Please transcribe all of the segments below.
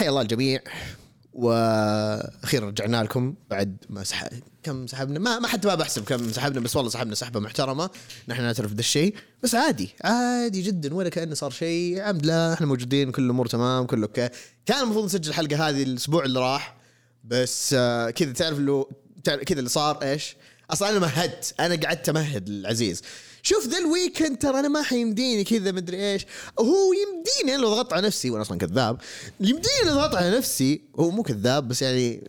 حيا الله الجميع وأخيرا رجعنا لكم بعد ما سح... كم سحبنا؟ ما ما حتى ما بحسب كم سحبنا بس والله سحبنا سحبة محترمة. نحن نعترف بهذا الشيء بس عادي عادي جدا ولا كأنه صار شيء. الحمد لله إحنا موجودين كل الأمور تمام كله okay. كان المفروض نسجل الحلقة هذه الأسبوع اللي راح بس آه، كذا تعرف تعرف كذا اللي صار إيش؟ أصلا أنا مهدت أنا قعدت أمهد العزيز. شوف ذا ال weekend ترى أنا ما حيمديني كذا مدري إيش. هو يمديني أنا لو ضغطت على نفسي وأنا أصلا كذاب يمديني لو ضغطت على نفسي هو مو كذاب بس يعني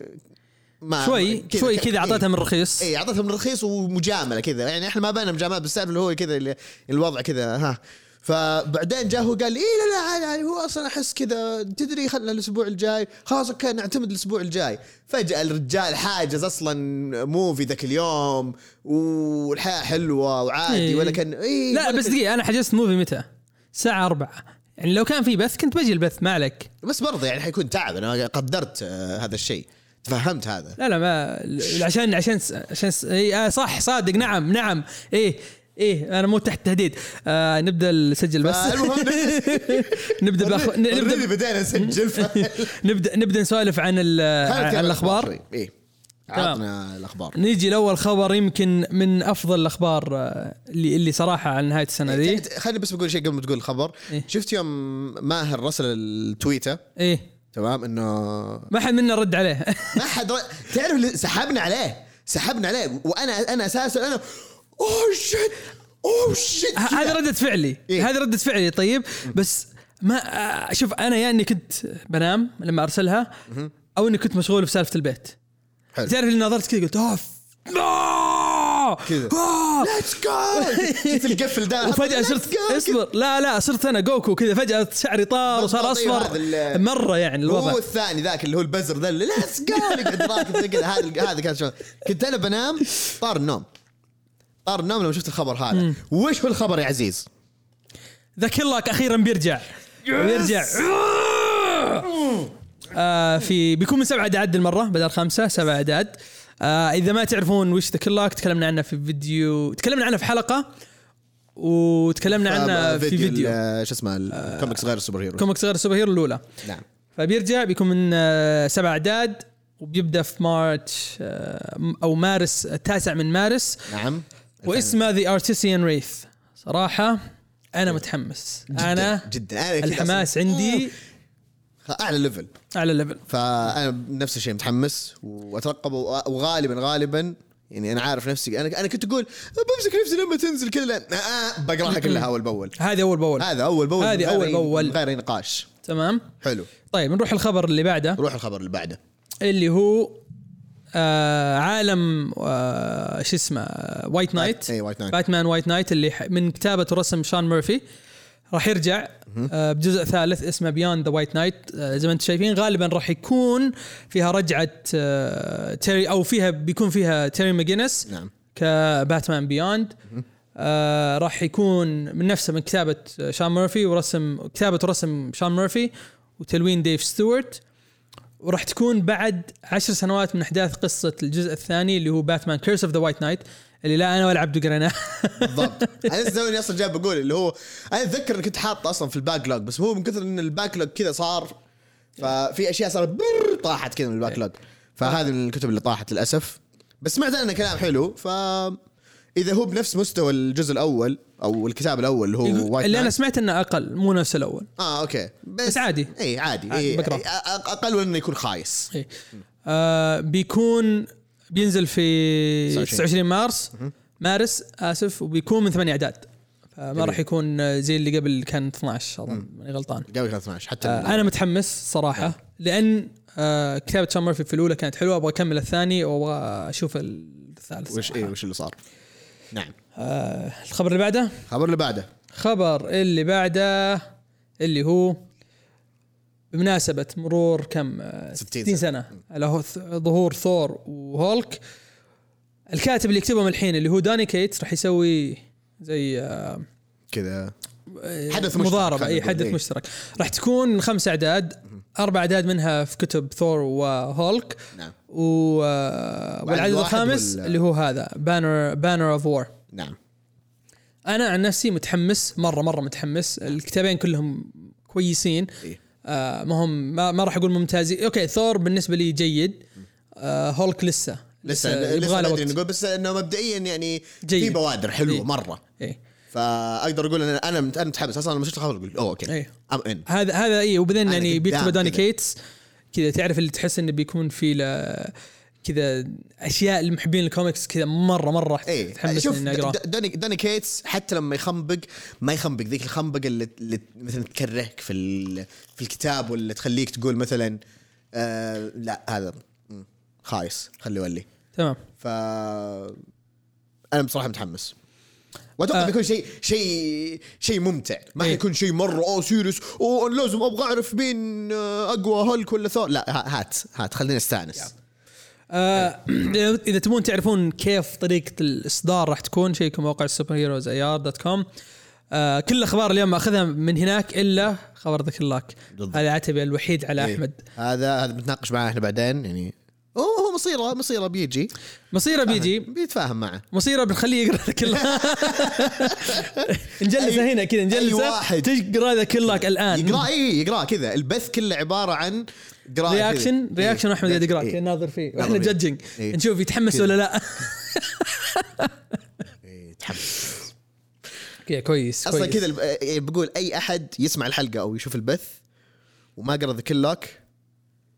ما شوي شوي كذا أعطيتها من الرخيص اي أعطيتها من رخيص ومجاملة كذا. يعني إحنا ما بينا مجاملات بس اللي هو كذا الوضع كذا ها. فبعدين جاء هو قال لي إيه لا لا عادي هو أصلا أحس كذا تدري خلنا الأسبوع الجاي. خلاص okay نعتمد الأسبوع الجاي. فجأة الرجال حاجز أصلا موفي ذاك اليوم والحياة حلوة وعادي إيه. ولا كان إيه لا ولا بس دقيقة أنا حجزت موفي متى؟ الساعة 4 يعني لو كان في بث كنت بجي البث ما عليك. بس برضه يعني حيكون تعب. أنا قدرت آه، هذا الشيء. تفهمت هذا. لا لا ما عشان عشان عشان اي آه صح صادق نعم نعم إيه. إيه أنا مو تحت تهديد. آه نبدأ نسجل بس. نبدأ already نبدا بدينا نسجل. نبدا نبدأ نسولف عن عن الأخبار. إيه. عطنا الأخبار. نيجي لأول خبر يمكن من أفضل الأخبار آه، اللي اللي صراحة عن نهاية السنة ذي ت- خليني بس بقول شيء قبل ما تقول الخبر. إيه؟ شفت يوم ماهر رسل التويته إيه. تمام إنه ما حد منا رد عليه. ما حد تعرف سحبنا عليه. سحبنا عليه. وأنا أنا أساسا أنا oh shit oh shit هذه ردة فعلي. إيه؟ هذه ردة فعلي طيب. بس ما آه، شوف أنا يا إني كنت بنام لما أرسلها أو إني كنت مشغول في سالفة البيت. حلو. تعرف اللي نظرت كذا قلت أوف! كذا. let's go شفت القفل ده؟ Let's صرت. أصبر. لا لا صرت أنا جوكو كذا فجأة شعري طار وصار أصفر. مرة يعني الوضع. هو الثاني ذاك اللي هو البزر ذا ليتس جو كذا هذا هذا كان شلون كنت أنا بنام طار النوم. طار النوم لما شفت الخبر هذا. وش هو الخبر يا عزيز؟ ذا كلاك أخيرا بيرجع. بيرجع. آه في بيكون من سبع أعداد المرة بدل خمسة سبع أعداد. آه إذا ما تعرفون وش The Kill Lock تكلمنا عنه في فيديو تكلمنا عنه في حلقة وتكلمنا عنه في فيديو ال- شو اسمه الكوميكس غير ال superhero. comics غير ال superhero الأولى. نعم. فبيرجع بيكون من آه، سبع أعداد وبيبدأ في March آه، أو مارس التاسع من مارس. نعم. واسمه The Artisan Wraith صراحة أنا متحمس. جداً. أنا جدا. أنا الحماس عندي أعلى ليفل أعلى ليفل فأنا بنفس الشيء متحمس واترقب وغالبا غالبا يعني أنا عارف نفسي. أنا أنا كنت أقول بمسك نفسي لما تنزل كذا لأن- آه بقراها كلها أول بأول. هذه أول بأول. هذا أول بأول هذه بأول. من غير نقاش. تمام. حلو. طيب نروح الخبر اللي بعده. روح الخبر اللي بعده. اللي هو آه عالم آه شو اسمه White Knight اي White Knight Batman White Knight اللي من كتابة ورسم شون ميرفي راح يرجع آه بجزء ثالث اسمه Beyond the White Knight زي ما أنتم شايفين غالبا راح يكون فيها رجعة آه تيري أو فيها بيكون فيها تيري ماجينس نعم. ك Batman Beyond آه راح يكون من نفسه من كتابة شون ميرفي ورسم كتابة ورسم شون ميرفي وتلوين ديف ستيوارت وراح تكون بعد عشر سنوات من أحداث قصة الجزء الثاني اللي هو Batman Curse of the White Knight اللي لا أنا ولا عبدو قريناه. بالضبط. أنا توني أصلا جاي بقول اللي هو أنا أتذكر إني كنت حاطه أصلا في ال backlog بس هو من كثر إن ال backlog كذا صار ففي أشياء صارت بر طاحت كذا من ال backlog فهذه من الكتب اللي طاحت للأسف. بس سمعت عنه كلام حلو ف إذا هو بنفس مستوى الجزء الأول أو الكتاب الأول اللي هو White اللي أنا. سمعت إنه أقل مو نفس الأول. آه okay. بس, بس عادي. إي عادي, عادي، إيه بقرأ. أقل من إنه يكون خايس. إيه. آه بيكون بينزل في 29 29 مارس. مارس آسف وبيكون من ثمانية أعداد. فما جميل. راح يكون زي اللي قبل كان 12 اظن ماني غلطان. قبل كان 12 حتى آه أنا متحمس صراحة. لأن آه كتابة ميرفي في الأولى كانت حلوة أبغى أكمل الثاني وأبغى أشوف الثالث وش. إيه وش اللي صار؟ نعم. آه الخبر اللي بعده؟ الخبر اللي بعده. خبر اللي بعده اللي هو بمناسبة مرور كم؟ آه، 60 60 سنة. على هو- ظهور ثور وهولك. الكاتب اللي يكتبهم الحين اللي هو داني كيتس راح يسوي زي آه، كذا. آه، حدث مشترك مضاربة. إي حدث إيه. مشترك. راح تكون خمس أعداد. أربع أعداد منها في كتب ثور وهولك. نعم. و آه، والعدد الخامس ولا- اللي هو هذا Banner Banner of War نعم. أنا عن نفسي متحمس مره مرة متحمس. الكتابين كلهم كويسين. إيه. آه ما هم ما, ما راح أقول ممتازين. okay ثور بالنسبة لي جيد. آه هولك لسه. لسه لسه بدري وقت. نقول بس إنه مبدئيا يعني جيد. في بوادر حلوة إيه. مرة. إيه. فأقدر أقول أنا أنا متحمس. أصلا لما شفت الخبر أقول oh okay. إيه. هذا هذا اي وبعدين يعني بيكتب داني. كيتس كذا تعرف اللي تحس إنه بيكون في كذا أشياء لمحبين الكوميكس كذا مرة مرة إيه. تحمس شوف إني اقراه د- داني داني كيتس حتى لما يخنبق ما يخنبق ذيك الخنبقة اللي, اللي مثلا تكرهك في ال- في الكتاب ولا تخليك تقول مثلا آه لا هذا خايس خلي يولي. تمام. ف أنا بصراحة متحمس. وأتوقع آه. بيكون شيء شيء شيء ممتع ما إيه. حيكون شيء مرة oh serious oh أنا لازم أبغى أعرف مين آه، أقوى هولك ولا ثور لا ها- هات هات خلينا نستانس آه اذا تبون تعرفون كيف طريقة الإصدار راح تكون شيكوا موقع ال superheroes ar dot com آه كل الأخبار اليوم ماخذها من هناك إلا خبر The Clock بالضبط. هذا عتبي الوحيد على إيه. أحمد هذا هذا بنتناقش معاه إحنا بعدين يعني هو هو مصيره مصيره بيجي مصيره بيجي بيتفاهم معه مصيره بنخليه يقرأ كلها نجلسه أي- هنا كذا أي نجلسه واحد. تقرأ The Clock الآن يقرأ إي يقرأ كذا البث كله عبارة عن قراءة reaction. reaction. واحمد قاعد يقرا. كذا ناظر فيه وإحنا. جادجنج. نشوف يتحمس. ولا لا تحمس كذا كويس أصلا. كذا بقول أي أحد يسمع الحلقة أو يشوف البث وما قرأ The Clock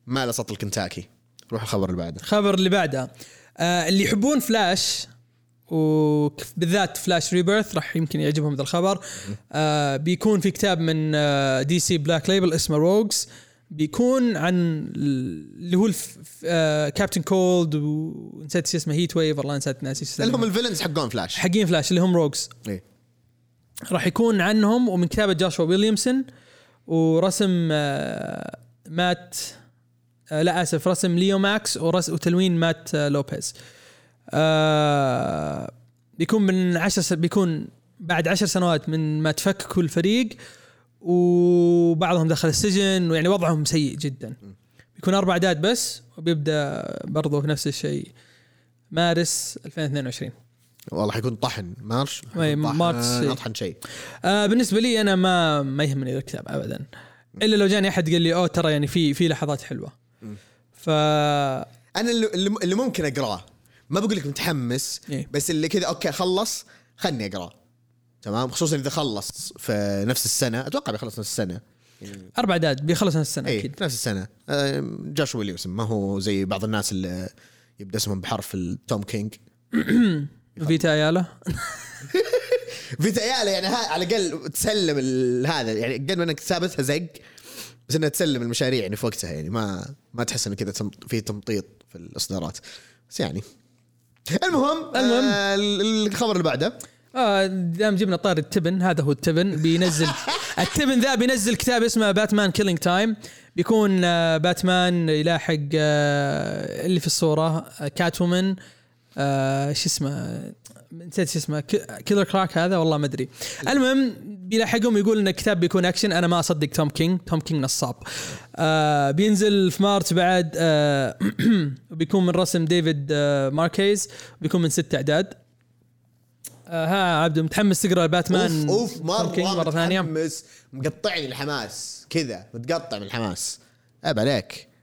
ما له سطل كنتاكي روح الخبر اللي بعده. الخبر اللي بعده. آه اللي يحبون فلاش وبالذات فلاش Rebirth راح يمكن يعجبهم ذا الخبر. آه بيكون في كتاب من آه DC Black Label اسمه Rogues بيكون عن ال- اللي هو الف- آه Captain Cold ونسيت شو اسمه Heat Wave والله نسيت ناسي اللي هم ال villains حقون فلاش. حقين فلاش اللي هم Rogues إيه. راح يكون عنهم ومن كتابة جاشوا ويليامسون ورسم آه، مات آه، لا آسف رسم ليو ماكس ورس وتلوين مات آه، لوبيز. آه، بيكون من عشر س... بيكون بعد عشر سنوات من ما تفككوا الفريق وبعضهم دخل السجن ويعني وضعهم سيء جدا. بيكون أربع أعداد بس وبيبدأ برضو نفس الشيء. مارس 2022 والله حيكون طحن. March؟ طحن- مارس شيء. اطحن شيء. آه بالنسبة لي أنا ما ما يهمني الكتاب ابدا. إلا لو جاني أحد قال لي أوه ترى يعني في في لحظات حلوة. ف أنا اللي, اللي- ممكن أقراه. ما بقول لك متحمس إيه. بس اللي كذا okay خلص خلني أقراه. تمام؟ خصوصا إذا خلص في نفس السنة. أتوقع بيخلص نفس السنة. أربع اعداد بيخلص نفس السنة اي أكيد. في نفس السنة. آه، جوش ويليامسون. ما هو زي بعض الناس اللي يبدأ اسمهم بحرف التوم كينج. فيتا أيالا. فيتا أيالا يعني ها على الأقل تسلم هذا. يعني قد ما إنك كاتبها زق. بس إنها تسلم المشاريع يعني في وقتها يعني ما ما تحس إنه كذا في تمطيط في الإصدارات. بس يعني. المهم المهم. آه ال- الخبر اللي بعده. آه دام جبنا طاري التبن هذا هو التبن. بينزل التبن ذا بينزل كتاب اسمه باتمان Killing Time بيكون آه باتمان يلاحق آه اللي في الصورة آه كات وومن آه شو اسمه نسيت شو اسمه كيلر كروك هذا والله ما أدري. المهم بيلاحقهم يقول إن الكتاب بيكون اكشن أنا ما أصدق توم كينج توم كينج نصاب. آه بينزل في مارس بعد آه بيكون من رسم ديفيد آه ماركيز. بيكون من ست أعداد. آه ها عبدو متحمس تقرأ باتمان أوف أوف توم مرة مرة ثانية؟ متحمس. مقطعني الحماس. كذا متقطع من الحماس. عيب عليك.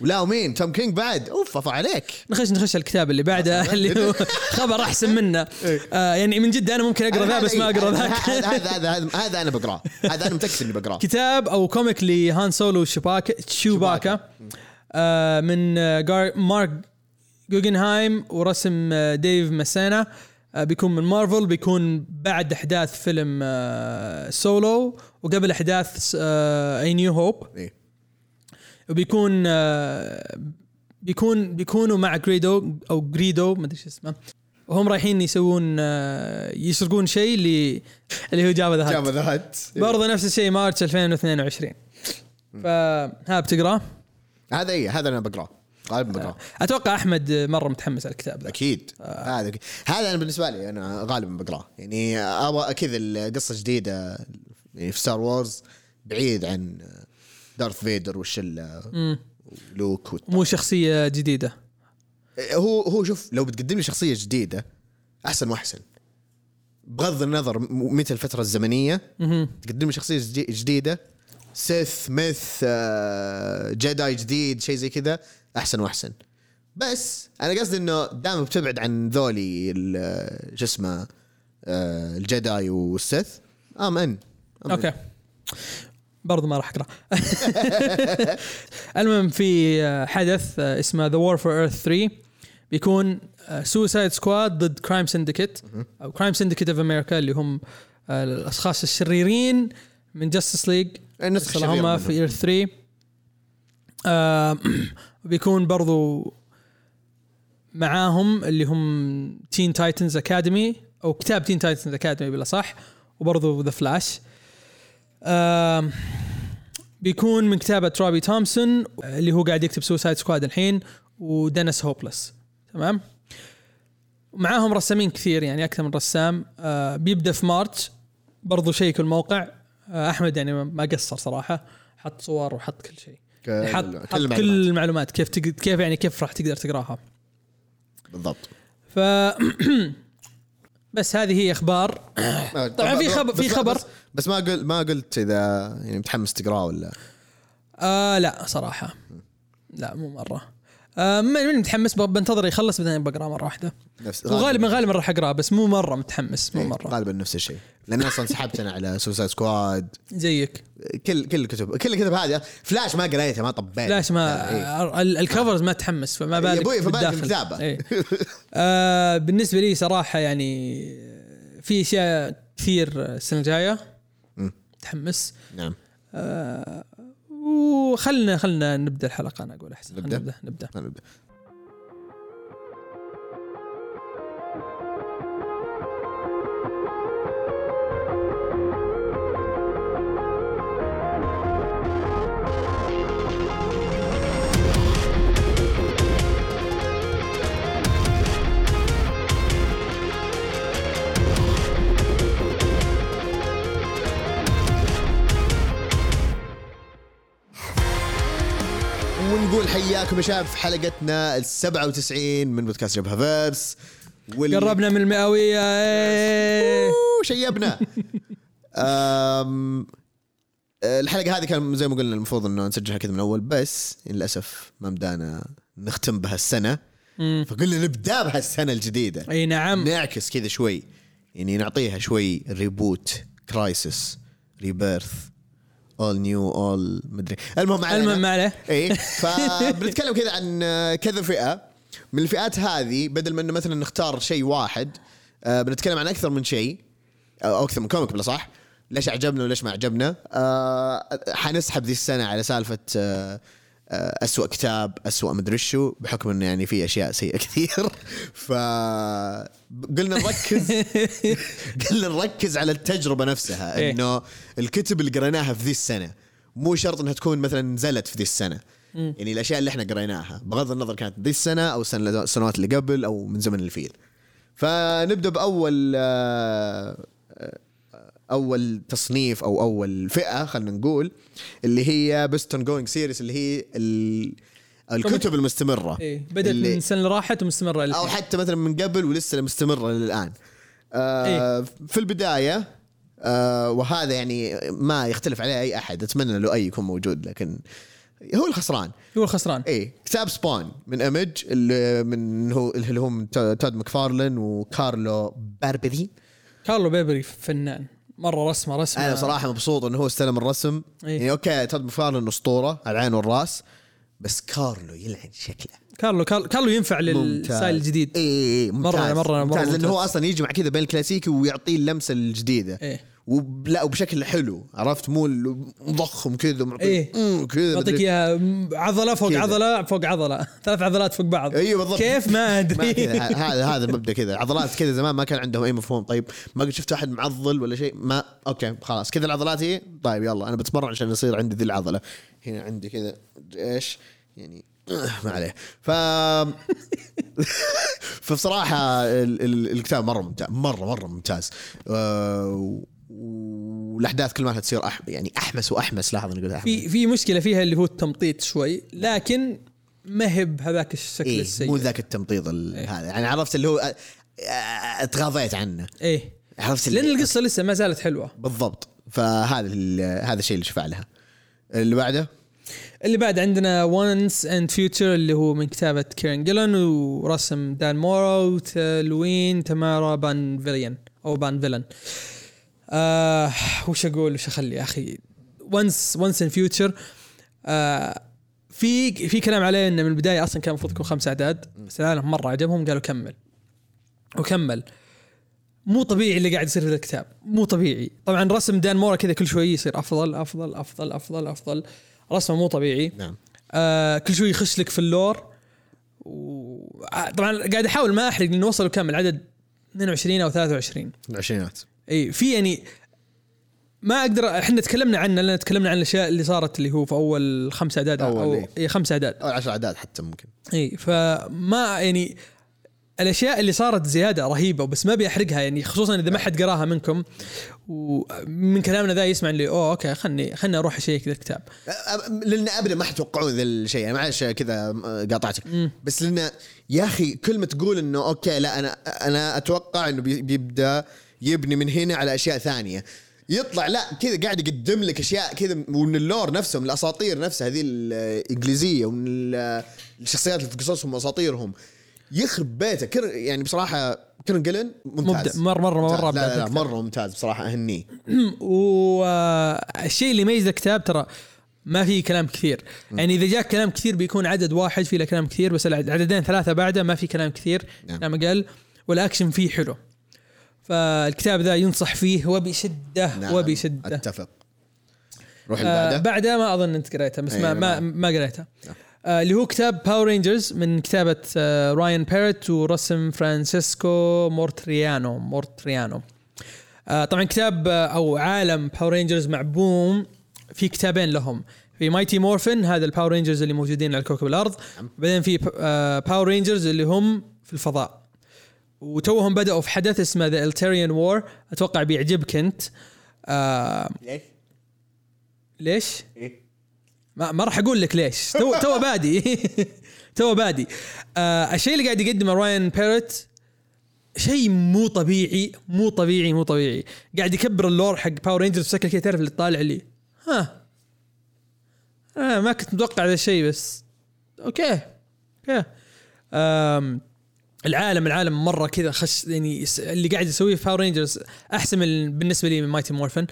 ولا ومين؟ توم كينج بعد. أوف أفا عليك. نخش نخش الكتاب اللي بعده اللي هو خبر أحسن منه. آه يعني من جد أنا ممكن أقرأ ذا بس ما أقرأ ذاك. هذا هذا هذا أنا بقرأه. هذا أنا متأكد إني بقرأه. كتاب أو comic لهان سولو تشوباكا تشوباكا. آه من آه مارك جوجنهايم ورسم آه ديف مسينا. آه بيكون من مارفل بيكون بعد أحداث فيلم آه سولو. وقبل أحداث A New Hope إيه. وبيكون آه بيكون بيكونوا مع جريدو أو جريدو ما أدري شو اسمه. وهم رايحين يسوون آه يسرقون شيء اللي اللي هو جابا the Hutt. جابا the Hutt. برضه نفس الشيء مارس 2022 فها بتقراه هذا اي هذا أنا بقرأه. غالبا بقرأه. أتوقع أحمد مرة متحمس على الكتاب ذا. أكيد. هذا هذا أنا بالنسبة لي أنا غالبا بقرأه. يعني أبغى كذا القصة جديدة يعني في ستار وورز بعيد عن دارث فيدر والشله والت- مو شخصية جديدة. هو هو شوف لو بتقدم لي شخصية جديدة أحسن وأحسن. بغض النظر متى الفترة الزمنية. تقدم لي شخصية جدي- جديدة سيث ميث آه، جداي جديد شيء زي كذا أحسن وأحسن. بس أنا قصدي إنه دام بتبعد عن ذولي شو اسمه آه، الجداي والسيث I mean okay. برضو ما راح أقرأ. المهم في آه، حدث آه، اسمه The War for Earth 3 بيكون Suicide Squad ضد Crime Syndicate أو Crime Syndicate of America اللي هم آه، الأشخاص الشريرين من Justice League النسخ الشريرة هم. في Earth 3 آه، بيكون برضو معاهم اللي هم Teen Titans Academy أو كتاب Teen Titans Academy بالأصح. وبرضو The Flash بيكون من كتابة روبي تومسون اللي هو قاعد يكتب Suicide Squad الحين ودنس هوبلس. تمام؟ معاهم رسامين كثير يعني أكثر من رسام. آه بيبدأ في مارتش برضو شيك الموقع آه أحمد يعني ما- قصر صراحة. حط صور وحط كل شيء. كل- حط كل حط كل المعلومات. المعلومات كيف تق... كيف يعني كيف راح تقدر تقراها. بالضبط. ف بس هذه هي أخبار. طبعاً في خبر- في خبر. بس, ما قلت ما قلت إذا يعني متحمس تقرأه ولا؟ آه لا صراحة. لا مو مرة. آه ماني متحمس؟ بنتظر يخلص بعدين بقرأ مرة واحدة. نفس وغالبا غالبا راح أقرأه بس مو مرة متحمس مو إيه، مرة. غالبا نفس الشيء. لأن أصلا سحبت أنا على Suicide Squad زيك. كل كل الكتب كل الكتب هذه. فلاش ما قريتها ما طبيت. فلاش ما إيه. ال- ال covers ما تحمس فما يا بالك بالك بالداخل. الكتابة. إيه. آه بالنسبة لي صراحة يعني في أشياء كثير السنة الجاية. متحمس نعم آه وخلنا خلنا نبدأ الحلقة أنا أقول أحسن؟ نبدأ نبدأ خلينا نبدأ. حياكم يا شباب في حلقتنا ال 97 من بودكاست جبهة فيرس. واللي- قربنا من المئوية إيه. أوه، شيبنا. أم، الحلقة هذه كان زي ما قلنا المفروض إنه نسجلها كذا من أول بس للأسف ما بدأنا نختم بها السنة. مم. فقلنا نبدأ بها السنة الجديدة. أي نعم. نعكس كذا شوي. يعني نعطيها شوي reboot crisis rebirth all new all مدري. المهم علينا. المهم ما عليه. اي فبنتكلم كذا عن كذا فئة. من الفئات هذه بدل ما إنه مثلا نختار شيء واحد آه، بنتكلم عن أكثر من شيء. أو أكثر من comic بلا صح. ليش عجبنا وليش ما عجبنا آه، حنسحب ذي السنة على سالفة آه، أسوأ كتاب أسوأ مدري شو بحكم إنه يعني في أشياء سيئة كثير. ف قلنا نركز قلنا نركز على التجربة نفسها إيه. إنه الكتب اللي قريناها في ذي السنة مو شرط إنها تكون مثلا نزلت في ذي السنة. يعني الأشياء اللي إحنا قريناها بغض النظر كانت ذي السنة أو السنة السنوات اللي قبل أو من زمن الفيل. فنبدأ بأول آه، آه، أول تصنيف أو أول فئة خلينا نقول اللي هي best ongoing series اللي هي ال- الكتب المستمرة. إيه بدأت اللي- من السنة اللي راحت ومستمرة أو الحين حتى مثلا من قبل ولسه مستمرة للآن. آه إيه. في البداية آه وهذا يعني ما يختلف عليه أي أحد. أتمنى لو أي يكون موجود لكن هو الخسران. هو الخسران. إيه كتاب سبون من Image اللي من هو اللي هم تو- تود مكفارلن وكارلو باربري. كارلو باربري فنان. مرة رسمة رسمة. أنا صراحة مبسوط إنه هو استلم الرسم. إيه. يعني أوكي تود مكفارلن أسطورة على العين والرأس بس كارلو يلعن شكله. كارلو كارلو, ينفع لل style الجديد. اي اي ممتاز مرة- مرة- مرة ممتاز لأنه ممتاز. هو أصلا يجمع كذا بين الكلاسيكي ويعطيه اللمسة الجديدة. إيه. وب- لا وبشكل حلو عرفت؟ مو مضخم كذا معطيه إيه. مم، كذا يعطيك إياها عضلة فوق كذا. عضلة فوق عضلة. ثلاث عضلات فوق بعض. أيوه بالضبط. كيف؟ ما أدري. هذا هذا المبدا كذا. عضلات كذا زمان ما كان عندهم أي مفهوم. طيب ما قد شفت واحد معضل ولا شيء؟ ما أوكي خلاص. كذا العضلات هي؟ طيب يلا أنا بتمرن عشان يصير عندي ذي العضلة. هنا عندي كذا إيش؟ يعني ما عليه. ف فبصراحة ال- ال- الكتاب مرة ممتاز مرة مرة ممتاز. آه، والأحداث كل ما تصير أح يعني أحمس وأحمس. لاحظ أني قلت أحمس. في في مشكلة فيها اللي هو التمطيط شوي لكن ما هي بهذاك الشكل إيه السيء. مو ذاك التمطيط ال- هذا. يعني عرفت اللي هو آه، آه، تغاضيت عنه. إيه. عرفت لأن القصة لسه ما زالت حلوة. بالضبط. فهذا هذا الشيء اللي شفع لها. اللي بعده؟ اللي بعد عندنا Once & Future اللي هو من كتابة كيرن جيلن ورسم دان مورا وتلوين تمارا بونفيلان أو بونفيلن. آه وش أقول وش أخلي؟ يا أخي Once Once & Future في في كلام عليه إنه من البداية أصلا كان المفروض يكون خمس أعداد بس العالم مرة عجبهم قالوا كمل. وكمل. مو طبيعي اللي قاعد يصير في الكتاب. مو طبيعي. طبعا رسم دان مورا كذا كل شوي يصير أفضل أفضل أفضل أفضل أفضل. رسمه مو طبيعي. نعم. آه كل شوي يخش لك في ال lore. و... آه، طبعا قاعد أحاول ما أحرق لأنه وصلوا كم العدد 22 أو 23 العشرينات. إي في يعني ما أقدر إحنا تكلمنا عنه لأن تكلمنا عن الأشياء اللي صارت اللي هو في أول خمس أعداد أول، أو. إي خمس أعداد. أو 10 أعداد حتى ممكن. إي فما يعني الأشياء اللي صارت زيادة رهيبة بس ما بيحرقها يعني خصوصا إذا ما حد قراها منكم ومن كلامنا ذا يسمع اللي أوه أوكي خلني خلني أروح أ check ذا الكتاب. لأن ابدا ما حتوقعون ذا الشيء يعني معلش كذا قاطعتك. بس لأن يا أخي كل ما تقول إنه أوكي لا أنا أنا أتوقع إنه بي- بيبدأ يبني من هنا على أشياء ثانية. يطلع لا كذا قاعد يقدم لك أشياء كذا ومن ال lore نفسه من الأساطير نفسها هذه الإنجليزية ومن ال- الشخصيات اللي في قصصهم واساطيرهم يخرب بيته. كير يعني بصراحة كيرن جلن ممتاز. مبدع. مرة مرة ممتاز. مره لا لا, لا أبدع. مرة ممتاز بصراحة أهنيه. والشيء اللي يميز الكتاب ترى ما في كلام كثير. يعني إذا جاك كلام كثير بيكون عدد واحد في له كلام كثير بس العددين ثلاثة بعده ما في كلام كثير. نعم. كلام أقل. والأكشن فيه حلو. فالكتاب ذا ينصح فيه وبشدة نعم وبشدة. أتفق. روح اللي آه بعده ما أظن أنت قريتها بس ما أيوة، ما, نعم. ما قريتها نعم. آه اللي هو كتاب Power Rangers من كتابة آه راين باروت ورسم فرانسيسكو مورتريانو مورتريانو. آه طبعا كتاب آه أو عالم Power Rangers مع BOOM في كتابين لهم. في Mighty Morphin هذا ال Power Rangers اللي موجودين على كوكب الأرض. نعم. بعدين في آه Power Rangers اللي هم في الفضاء. وتوهم بدأوا في حدث اسمه The Eltarian War أتوقع بيعجبك أنت. آه ليش؟ ليش؟ إيه؟ ما, ما راح أقول لك ليش. too too bad. too bad. آه الشيء اللي قاعد يقدمه راين باروت شيء مو طبيعي مو طبيعي مو طبيعي. قاعد يكبر ال lore حق Power Rangers بشكل كذا تعرف اللي طالع لي ها. آه ما كنت متوقع ذا الشيء بس. أوكي. أوكي. آم العالم العالم مرة كذا خش يعني اللي قاعد يسويه في Power Rangers أحسن من بالنسبة لي من Mighty Morphin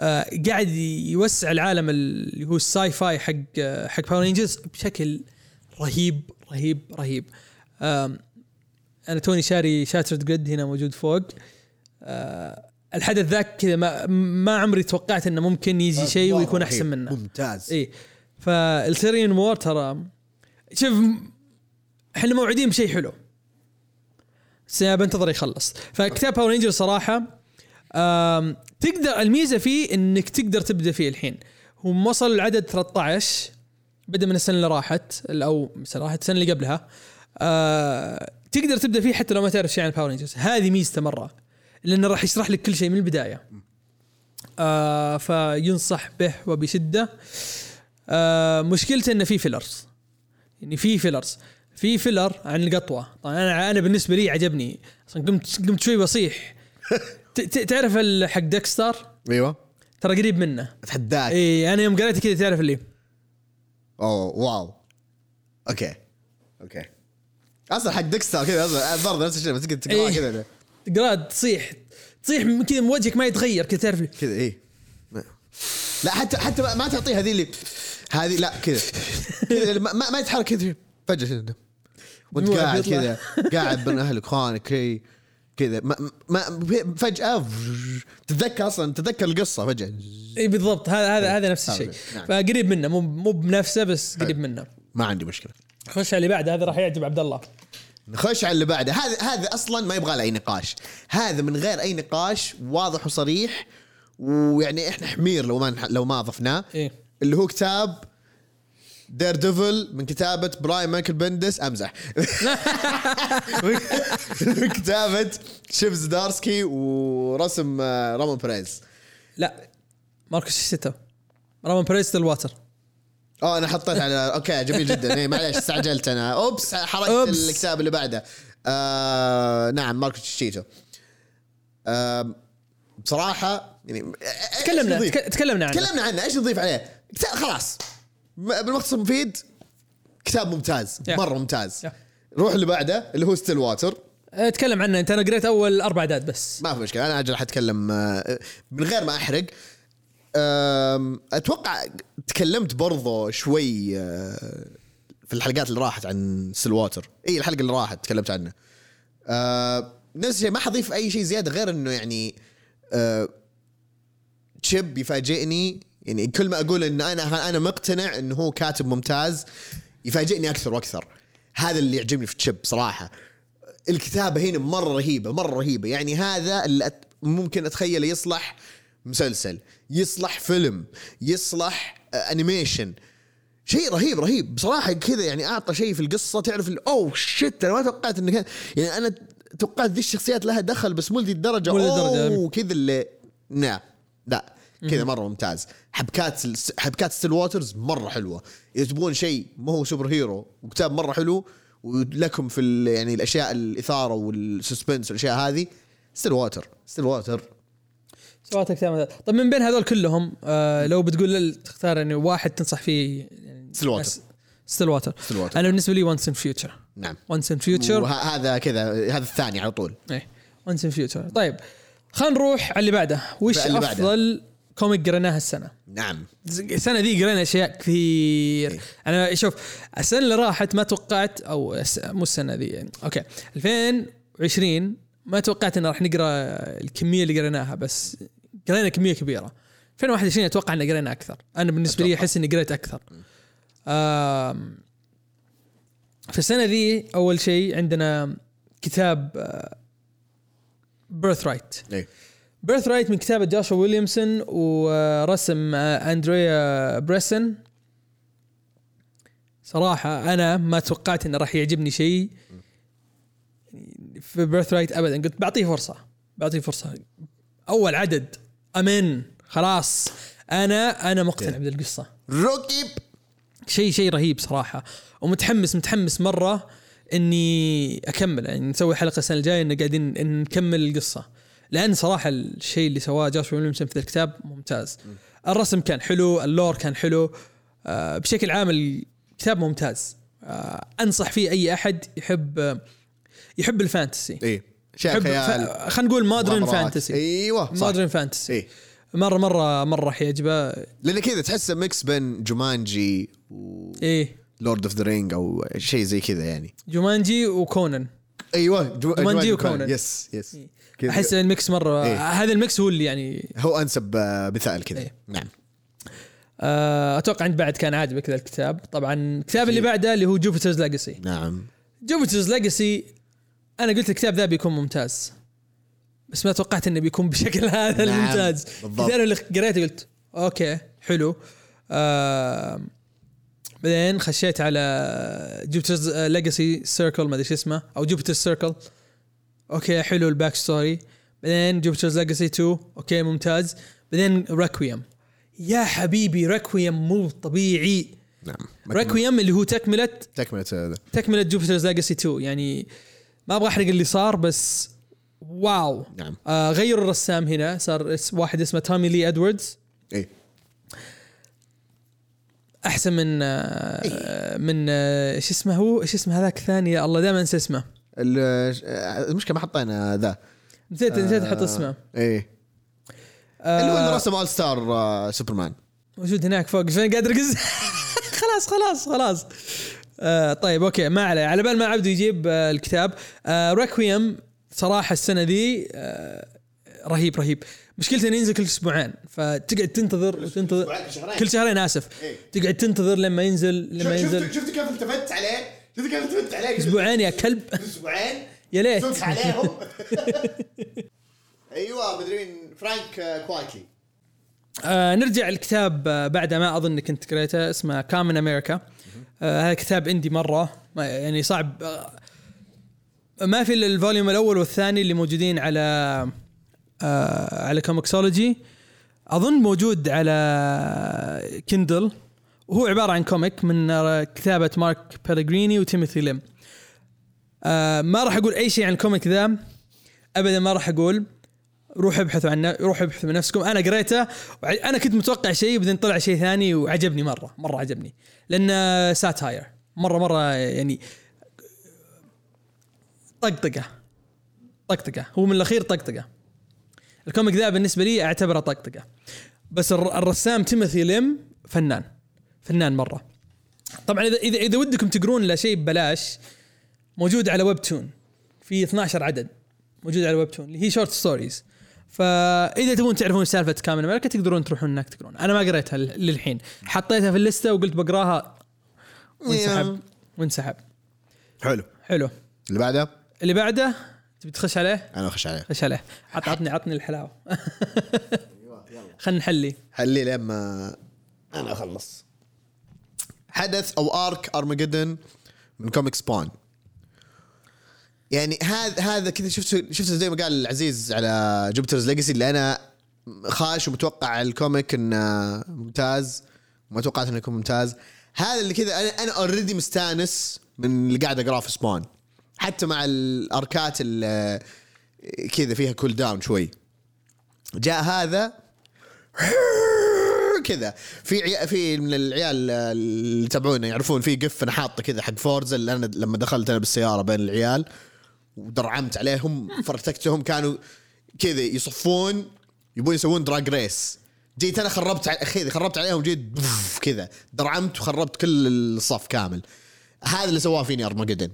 آه قاعد يوسع العالم اللي هو ال sci-fi حق آه، حق Power Rangers بشكل رهيب رهيب رهيب. آم أنا توني شاري Shattered Grid هنا موجود فوق. آه الحدث ذاك كذا ما, ما عمري توقعت إنه ممكن يجي شيء مرة ويكون. أحسن منه. ممتاز. اي فال Eltarian War ترى شوف إحنا موعودين بشيء حلو. أنا بنتظر يخلص. فكتاب Power Ranger صراحة آم، تقدر الميزة فيه إنك تقدر تبدأ فيه الحين. هو وصل العدد 13 بدا من السنة اللي راحت أو اللي راحت السنة اللي قبلها. آه تقدر تبدأ فيه حتى لو ما تعرف شيء عن Power Rangers هذه ميزته مرة لأنه راح يشرح لك كل شيء من البداية. آه فينصح به وبشدة. آه مشكلته إنه في fillers يعني في fillers في filler عن القطوة. طبعا أنا أنا بالنسبة لي عجبني. أصلا قمت قمت شوي بصيح. تعرف حق ديكستر؟ أيوه. ترى قريب منه. أتحداك. إي أنا يوم قريته كذا تعرف اللي. أوه wow. Okay. Okay. أصلا حق ديكستر كذا أصلاً برضه نفس الشيء بس تقراه. كذا. تقرا تصيح. تصيح كذا من وجهك ما يتغير كذا تعرف كذا ما- لا حتى حتى ما- تعطيه هذه اللي هذه لا كذا. ما, ما- ما يتحرك كذا. فجأة وانت قاعد. كذا قاعد بين اهلك إخوانك كذا كذا. ما, ما فجأة تتذكر أصلا تتذكر القصة فجأة. إي بالضبط هذا هذا هذا نفس الشيء. نعم. فقريب منه مو مو بنفسه بس قريب منه. ما عندي مشكلة. خش على اللي بعده هذا راح يعجب عبد الله. نخش على اللي بعده. هذا هذا أصلا ما يبغى له أي نقاش. هذا من غير أي نقاش واضح وصريح ويعني إحنا حمير لو ما لو ما ضفناه إيه. اللي هو كتاب Daredevil من كتابة براين مايكل بنديس أمزح. من كتابة تشيب زدارسكي ورسم آه، رامون بيريز لا ماركو تشيتو رامون بيريز Stillwater آه أنا حطيت على Okay جميل جدا. إيه معليش استعجلت أنا. Oops حركت oops. الكتاب اللي بعده. آه نعم ماركو تشيتو آه بصراحة يعني تكلمنا تكلمنا عنه. تكلمنا عنه إيش نضيف عليه؟ خلاص. بالمختصر المفيد كتاب ممتاز Yeah. مرة ممتاز. Yeah. روح اللي بعده اللي هو Stillwater اتكلم عنه. أنت أنا قريت أول أربع أعداد بس. ما في مشكلة أنا أجل راح اتكلم آه، من غير ما أحرق. أتوقع تكلمت برضو شوي آه، في الحلقات اللي راحت عن Stillwater إي الحلقة اللي راحت تكلمت عنه. آه، نفس الشيء ما حضيف أي شيء زيادة غير إنه يعني تشيب يفاجئني يعني كل ما أقول إن أنا أنا مقتنع انه هو كاتب ممتاز يفاجئني أكثر وأكثر. هذا اللي يعجبني في تشيب صراحة. الكتابة هنا مرة رهيبة مرة رهيبة. يعني هذا اللي أت ممكن أتخيله يصلح مسلسل يصلح فيلم يصلح آه، animation شيء رهيب رهيب. بصراحة كذا يعني أعطى شيء في القصة تعرف oh shit أنا ما توقعت انه يعني أنا توقعت ذي الشخصيات لها دخل بس مو لذي الدرجة. أوه كذا اللي لا لا. كذا مرة ممتاز. حبكات حبكات Stillwaters مرة حلوة. اذا تبغون شيء ما هو superhero وكتاب مرة حلو ولكم في يعني الأشياء الإثارة وال suspense والأشياء هذه Stillwater Stillwater سويت كتاب طيب من بين هذول كلهم آه لو بتقول تختار يعني واحد تنصح فيه يعني Stillwater. Stillwater. أنا بالنسبة لي Once and Future نعم. Once and Future وهذا كذا هذا الثاني على طول. إيه. Once and Future طيب خلينا نروح على اللي بعده. وش اللي بعده. comic قريناها السنة. نعم. السنة ذي قرينا أشياء كثير. إيه. أنا شوف السنة اللي راحت ما توقعت أو مو السنة ذي يعني. Okay 2020 ما توقعت إن راح نقرأ الكمية اللي قريناها بس قرينا كمية كبيرة. 2021 أتوقع ان قرينا أكثر. أنا بالنسبة لي. أحس إني قريت أكثر. في السنة ذي أول شيء عندنا كتاب Birthright إيه. Birthright من كتابة جوشوا ويليامسون ورسم أندريا بريسن. صراحة أنا ما توقعت إنه راح يعجبني شيء في Birthright أبدا. قلت بعطيه فرصة بعطيه فرصة. أول عدد أمن خلاص. أنا أنا مقتنع بالقصة. روكيب شيء شيء رهيب صراحة. ومتحمس متحمس مرة إني أكمل. يعني نسوي حلقة السنة الجاية إن قاعدين إن نكمل القصة. لأن صراحة الشيء اللي سواه جاش ويليامسون في الكتاب ممتاز. الرسم كان حلو ال lore كان حلو. آه بشكل عام الكتاب ممتاز. آه أنصح فيه أي أحد يحب آه يحب ال fantasy. إيه شيء خيال. خلينا نقول modern. Fantasy. إيوه صح. Modern fantasy. إيه. مرة مرة مرة راح يعجبه. لأن كذا تحسه mix بين جومانجي إيه. و Lord of the Ring أو شيء زي كذا يعني. جومانجي وكونان. إيوه جو جومانجي جومانجي وكونان. Yes yes كذا. أحس ال mix مره إيه. هذا ال mix هو اللي يعني هو أنسب آه، مثال كذا إيه. نعم آه، أتوقع انت بعد كان عاجبك ذا الكتاب طبعا الكتاب اللي أكيد. بعده اللي هو Jupiter's Legacy نعم Jupiter's Legacy أنا قلت الكتاب ذا بيكون ممتاز بس ما توقعت إنه بيكون بالشكل هذا نعم، الممتاز بالضبط. الكتاب اللي قريته قلت okay حلو آه بعدين خشيت على Jupiter's Legacy Circle ما أدري إيش اسمه أو Jupiter's Circle Okay حلو ال backstory. بعدين Jupiter's Legacy 2 okay ممتاز. بعدين Requiem يا حبيبي Requiem مو طبيعي. نعم. Requiem اللي هو تكمله تكملة هذا. تكملة Jupiter's Legacy 2 يعني ما أبغى أحرق اللي صار بس wow. نعم. آه غيروا الرسام هنا. صار اس- واحد اسمه تومي لي ادواردز إيه أحسن من آه من آه، إيش اسمه هو؟ إيش اسمه هذاك الثاني؟ يا الله دائما انسى اسمه. المشكلة ما حطينا ذا. نسيت نسيت أحط آه، اسمه. إيه. آه اللي هو اللي رسم All-Star آه، سوبرمان موجود هناك فوق. فين قاعد اركز خلاص خلاص خلاص. آه طيب okay ما عليه. على بال ما عبده يجيب آه الكتاب. آه Requiem صراحة السنة ذي آه رهيب رهيب. مشكلته إنه ينزل كل أسبوعين. فتقعد تنتظر وتنتظر كل شهرين. آسف. إيه. تقعد تنتظر لما ينزل لما ينزل. شفت كيف التفت عليه؟ شفت كيف التفت عليه أسبوعين يا كلب. أسبوعين؟ يا ليت. سلك عليهم. أيوه مدري مين. فرانك آه، كوايتلي. آه نرجع الكتاب آه بعد ما أظن كنت قريته اسمه Kamen America آه هذا كتاب indie مرة. يعني صعب. آه ما في إلا ال volume الأول والثاني اللي موجودين على آه على Comixology أظن موجود على Kindle وهو عبارة عن comic من آه، كتابة مارك بيلغريني وتيموثي ليم. آه ما راح أقول أي شيء عن ال comic ذا ابدا ما راح أقول. روحوا ابحثوا عن روحوا ابحثوا من نفسكم. أنا قريته أنا كنت متوقع شيء بعدين طلع شيء ثاني وعجبني مرة مرة عجبني. لأن satire. مرة مرة يعني طقطقة. طقطقة. هو من الأخير طقطقة. ال comic ذا بالنسبة لي أعتبره طقطقة. بس الر- الرسام تيموثي ليم فنان. فنان مرة. طبعا اذا اذا إذا ودكم تقرون له شيء ببلاش موجود على Webtoon في 12 عدد موجود على Webtoon اللي هي short stories فإذا تبون تعرفون سالفة Kamen America تقدرون تروحون هناك تقرون. أنا ما قريتها للحين. حطيتها في اللستة وقلت بقراها وانسحب. وانسحب. حلو. حلو. اللي بعده؟ اللي بعده تبي تخش عليه؟ أنا أخش عليه. خش عليه. عط عطني عطني الحلاوة. خلنا نحلي. حلي لما أنا أخلص. حدث أو arc Armageddon من comic Spawn يعني هذا هذا كذا شفت شفت زي ما قال العزيز على Jupiter's Legacy اللي أنا خاش ومتوقع ال comic إنه ممتاز وما توقعت إنه يكون ممتاز. هذا اللي كذا أنا أنا already مستانس من اللي قاعد أقراه في Spawn حتى مع الأركات اللي كذا فيها cool down شوي. جاء هذا. كذا. في في من العيال اللي يتابعونا يعرفون في GIF أنا حاطه كذا حق Forza اللي أنا لما دخلت أنا بالسيارة بين العيال ودرعمت عليهم فرتكتهم كانوا كذا يصفون يبون يسوون drag race جيت أنا خربت كذا خربت عليهم جيت كذا. درعمت وخربت كل الصف كامل. هذا اللي سواه فيني ارمجدن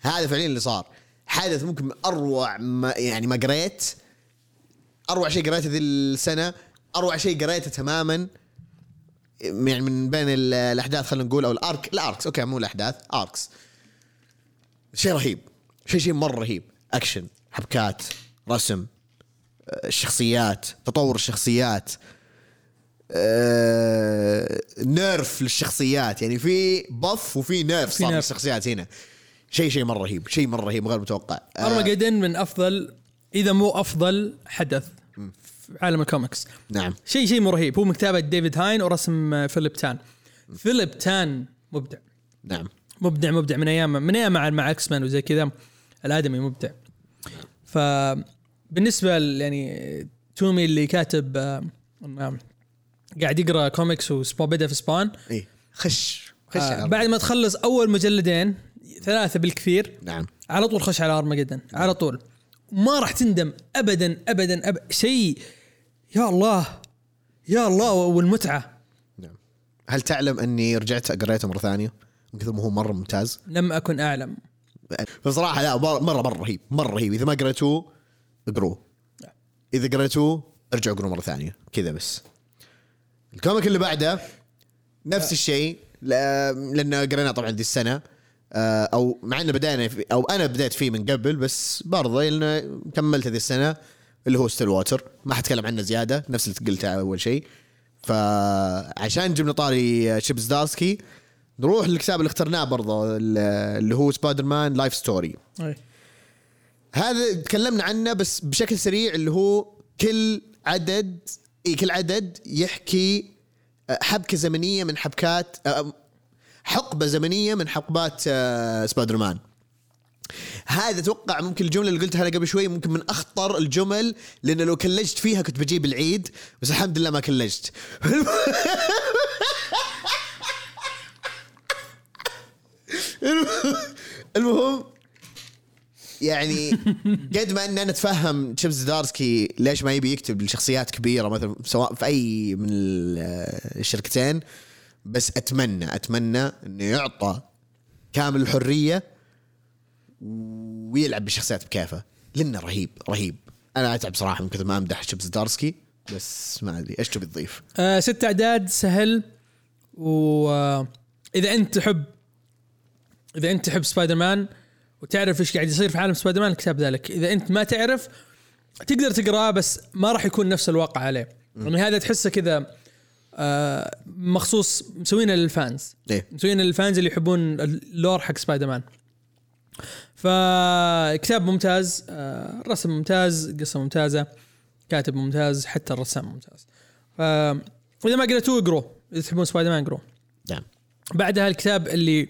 هذا فعليا اللي صار. حدث ممكن من أروع ما يعني ما قريت. أروع شيء قريته ذي السنة أروع شيء قريته تماما. يعني من بين ال- الأحداث خلينا نقول أو ال arc ال arcs okay مو الأحداث arcs. شيء رهيب شيء شيء مرة رهيب. أكشن حبكات رسم آه، الشخصيات تطور الشخصيات آه، nerf للشخصيات. يعني في buff وفي nerf صار. للشخصيات هنا. شيء شيء مرة رهيب شيء مرة رهيب غير متوقع. آه، ارمجدن من أفضل إذا مو أفضل حدث. عالم الكوميكس. نعم. شيء شيء مو رهيب. هو من كتابة ديفيد هاين ورسم آه، فيليب تان. فيليب تان مبدع. نعم. مبدع مبدع. من أيام من أيام مع مع X-Men وزي كذا. الأدمي مبدع. ف بالنسبة يعني تومي اللي كاتب آه، قاعد يقرأ comics و Spawn بدأ في Spawn إي. خش خش آه على بعد ما تخلص أول مجلدين ثلاثة بالكثير نعم. على طول خش على ارمجدن على طول. ما راح تندم ابدا ابدا أبدا شيء يا الله يا الله والمتعة. نعم. هل تعلم أني رجعت قريته مرة ثانية؟ من كثر ما هو مرة ممتاز. لم أكن أعلم. بصراحة لا مره مره رهيب مرة رهيب. إذا ما قريتوه اقروه. إذا قريتوه ارجعوا اقروه مرة ثانية. كذا بس. ال comic اللي بعده نفس الشيء لا- لأن قريناه طبعا دي السنة. آه، أو مع إنه بدأنا في أو أنا بديت فيه من قبل بس برضه لأنه كملت هذه السنة. اللي هو Stillwater ما حتكلم عنه زيادة نفس اللي قلته أول شيء. فعشان جبنا طاري Chip Zdarsky نروح للكتاب اللي اخترناه برضه اللي هو Spider-Man Life Story أي. هذا تكلمنا عنه بس بشكل سريع اللي هو كل عدد اي كل عدد يحكي آه، حبكة زمنية من حبكات آه، حقبة زمنية من حقبات آه، سبايدر مان هذا أتوقع ممكن الجملة اللي قلتها قبل شوي ممكن من أخطر الجمل لأنه لو كلجت فيها كنت بجيب العيد بس الحمد لله ما كلجت. المهم يعني قد ما أن أنا أتفهم تشيبس دارسكي ليش ما يبي يكتب لشخصيات كبيرة مثلا سواء في أي من ال- الشركتين بس أتمنى أتمنى إنه يعطى كامل الحرية ويلعب بالشخصيات بكيفه. لأنه رهيب رهيب. أنا اتعب صراحة من كثر ما امدح تشيبس دارسكي بس ما ادري إيش تبي تضيف؟ آه ست اعداد سهل. واذا أنت تحب إذا أنت تحب سبايدر مان وتعرف إيش قاعد يصير في عالم سبايدر مان الكتاب ذلك. إذا أنت ما تعرف تقدر تقرأه بس ما راح يكون نفس الوقع عليه. يعني هذا تحسه كذا آه مخصوص مسوينه لل fans. إيه. مسوينه لل fans اللي يحبون ال lore حق سبايدر مان فكتاب ممتاز آه، رسم ممتاز قصة ممتازة كاتب ممتاز حتى الرسام ممتاز. ف واذا ما قريتوه اقروه إذا تحبون سبايدر مان اقروه نعم. بعدها الكتاب اللي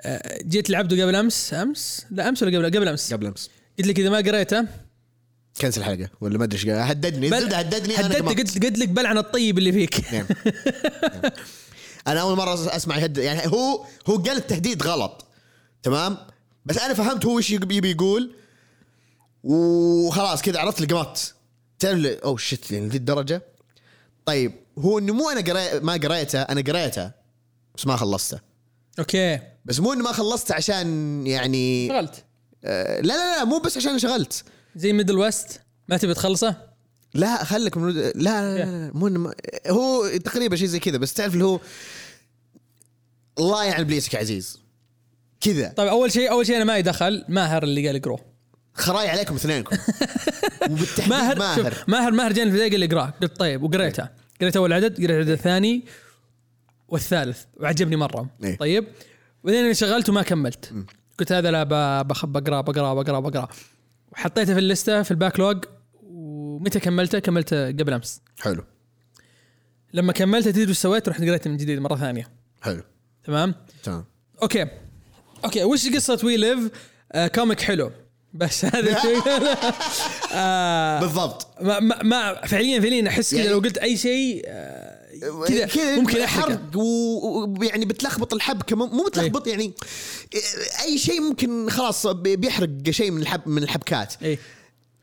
آه، جيت لعبده قبل أمس أمس؟ لا أمس ولا قبل؟ قبل أمس. قبل أمس. قلت لك إذا ما قريته. كنسل الحلقة ولا ما أدري إيش. هددني بل- هددني هددت. قلت قلت لك بلعن الطيب اللي فيك. نعم. نعم. أنا أول مرة أسمع يهدد يعني هو هو قال التهديد غلط. تمام؟ بس أنا فهمت هو إيش يبي يقول. وخلاص كذا عرفت لقمت تعرف oh shit يعني لذي الدرجة. طيب هو إنه مو أنا قري ما قريته أنا قريته بس ما خلصته. okay. بس مو إنه ما خلصته عشان يعني اشتغلت آه لا لا لا مو بس عشان انشغلت زي Middlewest ما تبي تخلصه؟ لا خليك من لا لا, لا, لا مو ما- هو تقريبا شيء زي كذا بس تعرف اللي هو الله يعن ابليسك يا عزيز كذا. طيب أول شيء أول شيء أنا ما دخل ماهر اللي قال اقراه خراي عليكم اثنينكم. وبالتحديد ماهر ماهر, ماهر ماهر جاني في البدايه قال لي اقراه قلت طيب وقريته قريت أول عدد قريت العدد الثاني والثالث وعجبني مرة. إيه. طيب بعدين شغلت وما كملت. قلت هذا لا بقرأ بقرأ بقرأ بقرأ. وحطيته في اللسته في ال backlog ومتى كملته؟ كملته قبل أمس. حلو. لما كملته تدري إيش سويت؟ رحت قريته من جديد مرة ثانية. حلو. تمام؟ تمام. okay. okay وش قصة We Live آه comic حلو. بس هذا الشيء آه بالضبط. ما, ما, ما فعليا فعليا أحس كذا يعني- لو قلت أي شيء آه، كذا ممكن أحرقه. حرق ويعني بتلخبط الحبكة. مو- مو بتلخبط يعني أي شيء ممكن خلاص بي- بيحرق شيء من الحب من الحبكات. اي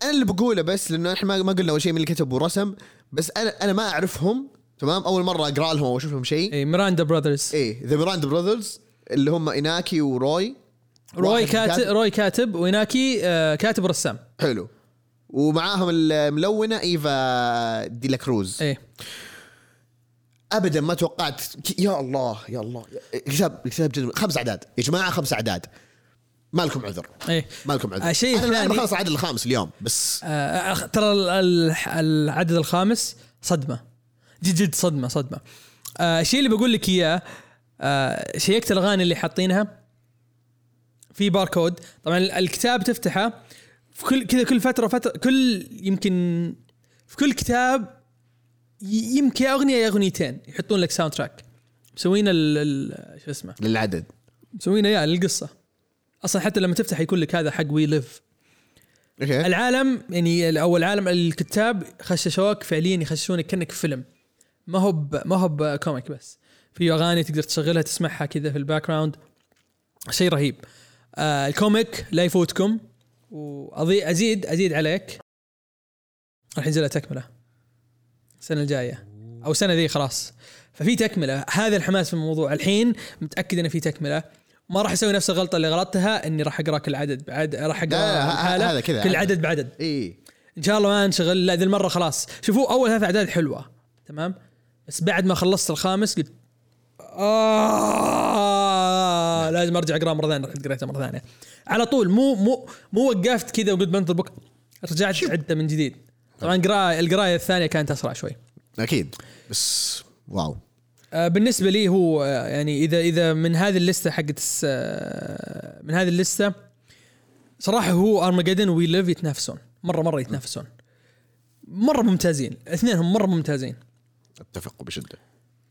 أنا اللي بقوله بس لأنه إحنا ما قلنا أول شيء من اللي كتب ورسم بس أنا أنا ما أعرفهم تمام؟ أول مرة أقرأ لهم أو أشوف لهم شيء. اي Miranda Brothers إيه the Miranda Brothers اللي هم إيناكي وروي. روي واحد كاتب روي كاتب وإيناكي آه كاتب ورسام حلو. ومعاهم الملونه إيفا دي لا كروز. اي ابدا ما توقعت. يا الله يا الله. كتاب كتاب جدا خمس أعداد. يا جماعة خمس أعداد. ما لكم عذر. اي ما لكم عذر الشيء أنا الآن الثاني- بخلص العدد الخامس اليوم بس. آه ترى ال- ال- العدد الخامس صدمة. جد جد صدمة صدمة. آه الشيء اللي بقول لك إياه آه شيكت الأغاني اللي حاطينها في باركود. طبعا الكتاب تفتحه في كل كذا كل فترة فتره كل يمكن في كل كتاب يمكن أغنية يا أغنيتين يحطون لك soundtrack مسوين ال- ال- شو اسمه؟ للعدد. مسوينه يا للقصة. أصلا حتى لما تفتح يكون لك هذا حق We Live okay. العالم يعني أو العالم الكتاب خششوك فعليا يخششونك كأنك في فيلم. ما هو ما هو ب comic بس. في أغاني تقدر تشغلها تسمعها كذا في ال background شيء رهيب. آه ال comic لا يفوتكم. وازيد ازيد عليك. راح ينزل له تكملة. السنة الجاية. أو السنة ذي خلاص. ففي تكملة. هذا الحماس في الموضوع. الحين متأكد إنه في تكملة. ما راح أسوي نفس الغلطة اللي غلطتها إني راح أقرأ كل عدد بعد راح أقرأ هذا كذا، كل. عدد بعدد. إي. إن شاء الله ما أنشغل. لا ذي المرة خلاص. شوفوا أول ثلاث أعداد حلوة. تمام؟ بس بعد ما خلصت الخامس قلت آه لازم ارجع اقرا مرة ثانية رحت قريتها مرة ثانية. على طول مو مو مو وقفت كذا وقلت بنطر بك رجعت عدة من جديد. طبعا قراءة القراية الثانية كانت أسرع شوي. أكيد. بس واو. آه، بالنسبة لي هو آه، يعني إذا إذا من هذه اللستة حقت آه، من هذه اللستة صراحة هو ارمجدن وي ليف يتنافسون. مرة مرة يتنافسون. مرة ممتازين. اثنينهم مرة ممتازين. أتفق بشدة.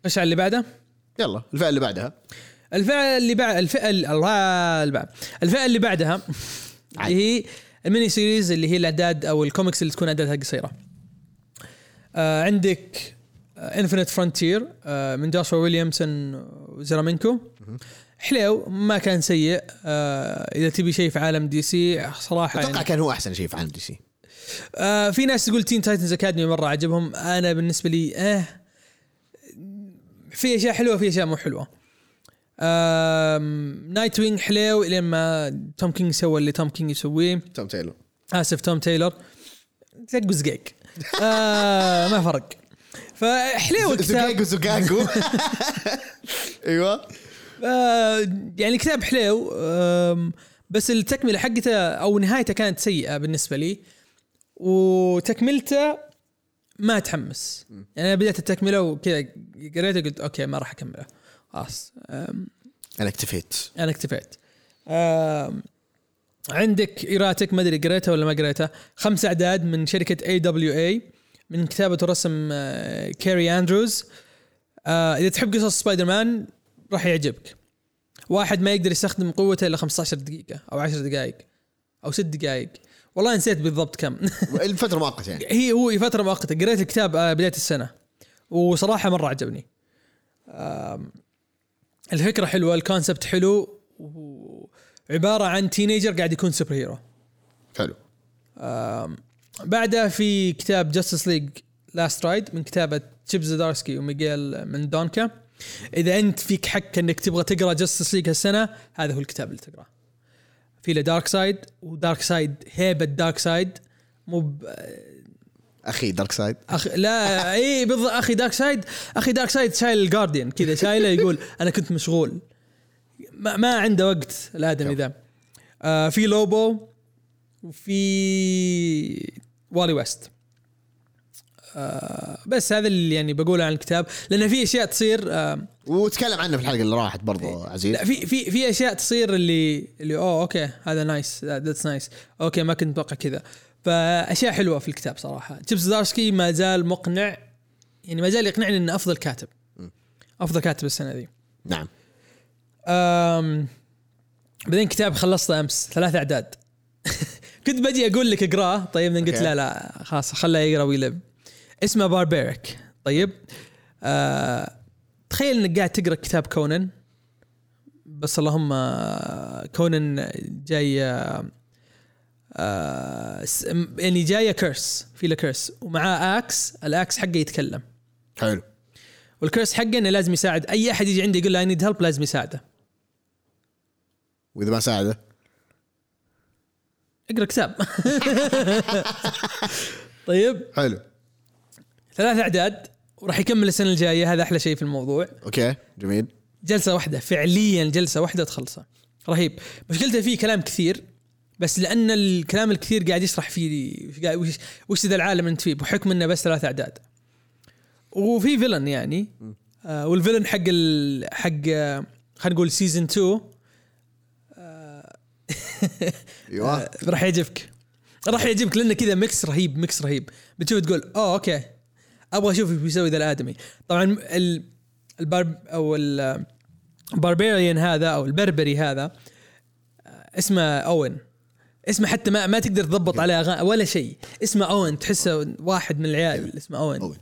إيش على اللي بعده؟ يلا الفئه اللي بعدها. الفئه اللي بعد الفئه ال- الله اللي بعد الفئه اللي بعدها اللي هي ال mini series اللي هي الأعداد أو الكوميكس اللي تكون أعدادها قصيرة. آه عندك Infinite Frontier آه من جوشوا ويليامسون وزيرمانيكو حلو ما كان سيء. آه إذا تبي شيء في عالم DC صراحة أتوقع يعني. كان هو أحسن شيء في عالم DC. آه في ناس تقول Teen Titans Academy مرة عجبهم. أنا بالنسبة لي آه في أشياء حلوة في أشياء مو حلوة. Nightwing حلو لين ما توم كينج سوى اللي توم كينج يسويه. توم تايلور. آسف توم تايلور. زق زقيق آه ما فرق. فحلو الكتاب. زقاق وزقاقو أيوه. آه يعني الكتاب حلو بس التكملة حقته أو نهايته كانت سيئة بالنسبة لي. وتكملته ما تحمس يعني أنا بديت التكملة وكذا قريته قلت okay ما راح أكمله. خلاص. أنا اكتفيت. أنا اكتفيت. عندك E-Ratic ما أدري قريتها ولا ما قريتها. خمس أعداد من شركة AWA من كتابة ورسم كاري اندروز إذا تحب قصص سبايدر مان راح يعجبك. واحد ما يقدر يستخدم قوته إلا 15 دقيقة أو 10 دقائق أو 6 دقائق. والله نسيت بالضبط كم. الفترة مؤقتة يعني. هي هو فترة مؤقتة. قريت الكتاب آه، بداية السنة. وصراحة مرة عجبني. الفكرة حلوة ال concept حلو. وعبارة عن teenager قاعد يكون superhero حلو بعدها في كتاب Justice League Last Ride من كتابة تشيب زدارسكي وميغيل ميندونكا. إذا أنت فيك حق إنك تبغى تقرأ Justice League هالسنة هذا هو الكتاب اللي تقرأه. في له Darkseid و Darkseid هيبة Darkseid مو ب- أخي Darkseid أخ لا إي بالضبط أخي Darkseid أخي Darkseid شايل ال Guardian كذا شايله يقول أنا كنت مشغول. ما, ما عنده وقت الادمي ذا آه في لوبو وفي والي ويست. آه بس هذا اللي يعني بقوله عن الكتاب. لأن في أشياء تصير آه وتكلم عنه في الحلقة اللي راحت برضو عزيز. لا في في في أشياء تصير اللي اللي oh okay هذا nice that's nice okay ما كنت متوقع كذا. فأشياء حلوة في الكتاب صراحة. تشيب زدارسكي ما زال مقنع يعني ما زال يقنعني إنه أفضل كاتب. أفضل كاتب السنة ذي. نعم. أم بعدين كتاب خلصته أمس ثلاث أعداد. كنت بجي أقول لك أقرأه طيب قلت. لا لا خلاص خله يقرأ We Live. اسمه Barbaric طيب. آه تخيل إنك قاعد تقرأ كتاب كونان. بس اللهم كونان جاي آه، يعني جاية curse في له curse ومعاه axe ال axe حقه يتكلم. حلو. وال curse حقه إنه لازم يساعد. أي أحد يجي عنده يقول له I need help لازم يساعده. وإذا ما ساعده؟ اقرأ كتاب. طيب. حلو. ثلاث أعداد. وراح يكمل السنة الجاية. هذا أحلى شيء في الموضوع. okay جميل. جلسة واحدة فعليا جلسة واحدة تخلصه رهيب. مشكلته فيه كلام كثير بس لأن الكلام الكثير قاعد يشرح فيه وش وش, ذا العالم أنت فيه؟ بحكم إنه بس ثلاث أعداد. وفي villain يعني. آه وال villain حق ال حق آه، خلينا نقول season 2 أيوه. راح يعجبك. راح يعجبك لأنه كذا mix رهيب mix رهيب. بتشوف تقول oh okay. أبغى أشوف إيش بيسوي ذا الآدمي. طبعا ال ال barb أو ال barbarian هذا أو البربري هذا اسمه أوين. اسمه حتى ما ما تقدر تضبط عليه أغاني ولا شيء. اسمه أوين. تحسه واحد من العيال اسمه أوين. أوين.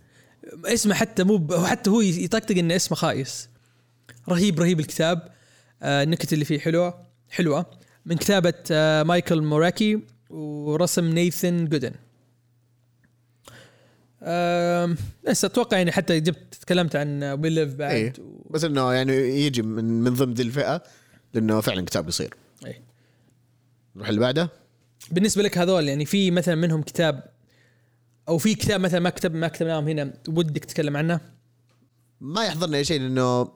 اسمه حتى مو ب- حتى هو يطقطق إنه اسمه خايس. رهيب رهيب الكتاب. آه، النكت اللي فيه حلوة حلوة. من كتابة آه، مايكل موراكي ورسم نيثن جودن. بس أتوقع يعني حتى جبت تكلمت عن We Live بعد إيه و... بس إنه يعني يجي من من ضمن ذي الفئة لإنه فعلا كتاب قصير إيه. نروح اللي بعده. بالنسبة لك هذول يعني في مثلا منهم كتاب أو في كتاب مثلا ما كتب ما كتبناهم هنا ودك تتكلم عنه؟ ما يحضرنا أي شيء لإنه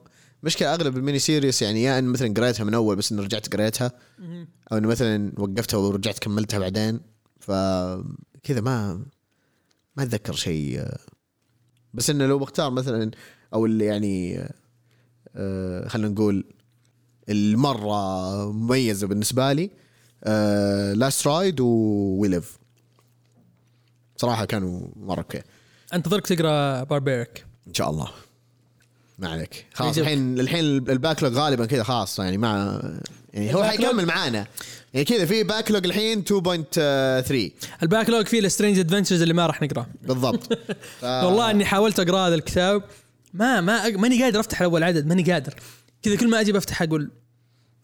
مشكلة أغلب ال mini series يعني يا إن مثلا قريتها من أول بس انه رجعت قريتها أو انه مثلا وقفتها ورجعت كملتها بعدين فكذا ما ما أتذكر شيء بس إنه لو بختار مثلا أو اللي يعني آه، خلينا نقول المرة مميزة بالنسبة لي Last Ride و We Live صراحة كانوا مرة okay. انتظرك تقرأ Barbaric إن شاء الله. ما عليك. خلاص. الحين الحين ال backlog غالبا كذا خلاص يعني ما يعني هو؟ حيكمل معانا. يعني كذا في backlog الحين 2.3 ال backlog فيه ال Strange Adventures اللي ما راح نقراه. بالضبط. ف... والله إني حاولت أقرأ هذا الكتاب ما ما ماني قادر أفتح اول عدد ماني قادر. كذا كل ما أجي بفتح أقول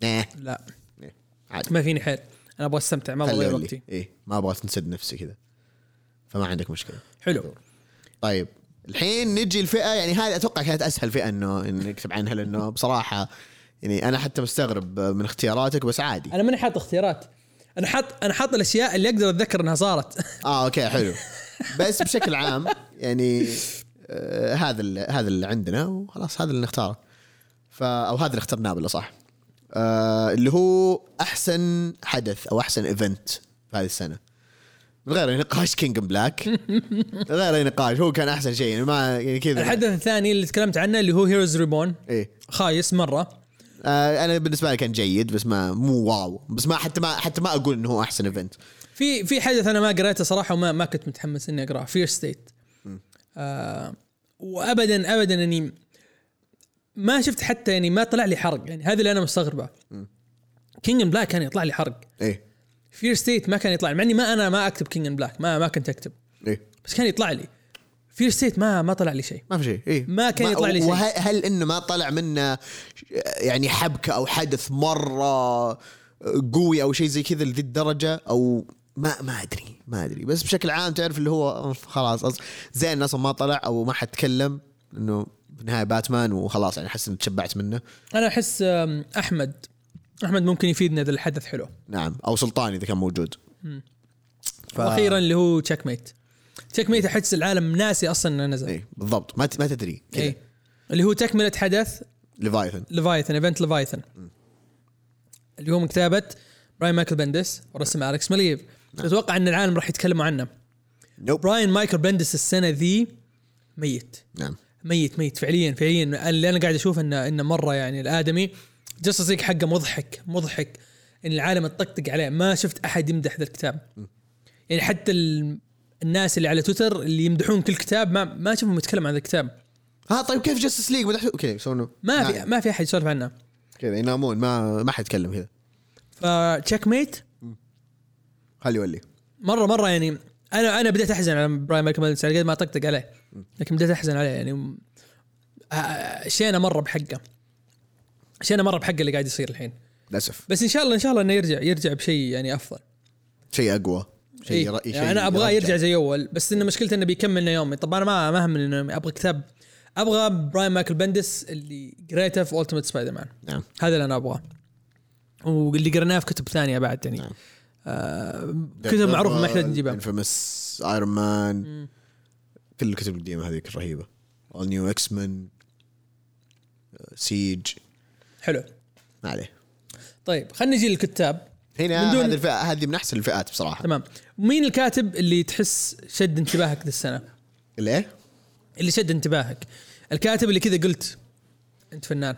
إيه، لا. إيه، عادي. ما فيني حيل. أنا أبغى أستمتع ما أبغى وقتي. إيه. ما أبغى تنسد نفسي كذا. فما عندك مشكلة. حلو. طيب. الحين نجي الفئة يعني هذه أتوقع كانت أسهل فئة إنه نكتب عنها لأنه بصراحة يعني أنا حتى مستغرب من اختياراتك بس عادي. أنا ماني حاط اختيارات. أنا حاط أنا حاط الأشياء اللي أقدر أتذكر إنها صارت. آه okay حلو. بس بشكل عام يعني آه هذا اللي هذا اللي عندنا وخلاص هذا اللي نختاره. ف أو هذا اللي اخترناه بالله صح آه اللي هو أحسن حدث أو أحسن event في هذه السنة. من غير نقاش King in Black غير أي نقاش هو كان أحسن شيء يعني ما يعني كذا. الحدث الثاني اللي تكلمت عنه اللي هو Heroes Reborn إيه. خايس مرة. آه أنا بالنسبة لي كان جيد بس ما مو wow. بس ما حتى ما حتى ما أقول إنه هو أحسن event في في حدث أنا ما قريته صراحة وما ما كنت متحمس إني اقراه Fear State آه وابدا ابدا إني ما شفت حتى يعني ما طلع لي حرق. يعني هذا اللي أنا مستغربه. King in Black كان يطلع لي حرق. إيه. Fear State ما كان يطلع مع إني ما أنا ما أكتب King in Black ما ما كنت أكتب. إيه. بس كان يطلع لي. Fear State ما ما طلع لي شيء. ما في شيء إيه. ما كان يطلع لي شيء. وهل هل إنه ما طلع منه يعني حبكه أو حدث مرة قوي أو شيء زي كذا لذي الدرجة؟ أو ما ما أدري ما أدري. بس بشكل عام تعرف اللي هو خلاص زين أصلا ما طلع أو ما حد تكلم إنه في النهاية باتمان وخلاص يعني أحس إني تشبعت منه. أنا أحس احمد أحمد ممكن يفيدنا إذا الحدث حلو. نعم أو سلطان إذا كان موجود. ف- وأخيرا اللي هو Checkmate mate احس العالم ناسي أصلا إنه نزل. اي بالضبط. ما ت- ما تدري كذا. اي اللي هو تكملة حدث Leviathan Leviathan event Leviathan اللي هو من كتابة براين مايكل بندس ورسم الكس ماليف أتوقع إن العالم راح يتكلموا عنه. nope براين مايكل بندس السنة ذي ميت. نعم. ميت ميت فعليا فعليا. اللي أنا قاعد أشوف انه إنه مرة يعني الآدمي. Justice League حقه مضحك مضحك. إن العالم تطقطق عليه. ما شفت أحد يمدح ذا الكتاب. يعني حتى ال- الناس اللي على تويتر اللي يمدحون كل كتاب ما ما أشوفهم يتكلم عن الكتاب. ها طيب كيف Justice League؟ مدحت okay يسوون ما في ما في أحد يسولف عنه. كذا ينامون ما ما حد يتكلم كذا. ف Checkmate خلي يولي. مره مرة يعني أنا أنا بديت أحزن على براين مايكل على قد ما طقطق عليه. لكن بديت أحزن عليه يعني. آه، شينا مرة بحقه. شينا مرة بحقه اللي قاعد يصير الحين. للأسف. بس إن شاء الله إن شاء الله إنه يرجع يرجع بشيء يعني أفضل. شيء أقوى. شيء إيه. رأي يعني أنا أبغاه يرجع. زي أول بس إنه مشكلته إنه بيكملنا يومي طب أنا ما ما همني انه أبغى كتاب. أبغى براين مايكل بندس اللي قريته في Ultimate Spider-Man نعم. هذا اللي أنا أبغاه. واللي قريناه في كتب ثانية بعد يعني. نعم. آه كتب معروفه ما يحتاج نجيبها. Infamous Iron Man كل الكتب القديمة هذيك الرهيبة. اول New X-Men سيج حلو. ما عليه. طيب خلينا نجي للكتاب. هنا من دون- هذه الفئه هذه من أحسن الفئات بصراحة. تمام. مين الكاتب اللي تحس شد انتباهك ذي السنة؟ ليه؟ اللي شد انتباهك. الكاتب اللي كذا قلت. أنت فنان.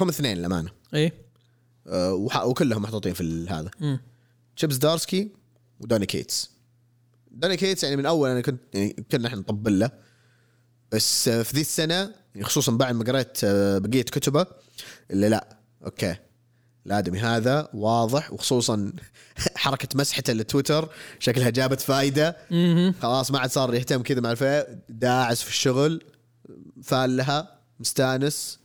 هم اثنين للأمانة. إيه أه وح- وكلهم محطوطين في هذا. تشيبس زدارسكي ودوني كيتس. دوني كيتس يعني من أول أنا كنت يعني كنا إحنا نطبل له. بس آه، في ذي السنة يعني خصوصا بعد ما قريت آه، بقية كتبه اللي لا أوكي. الادمي هذا واضح وخصوصا حركة مسحته للتويتر شكلها جابت فايدة. مهم. خلاص ما عاد صار يهتم كذا مع الفئه داعس في الشغل فال لها مستانس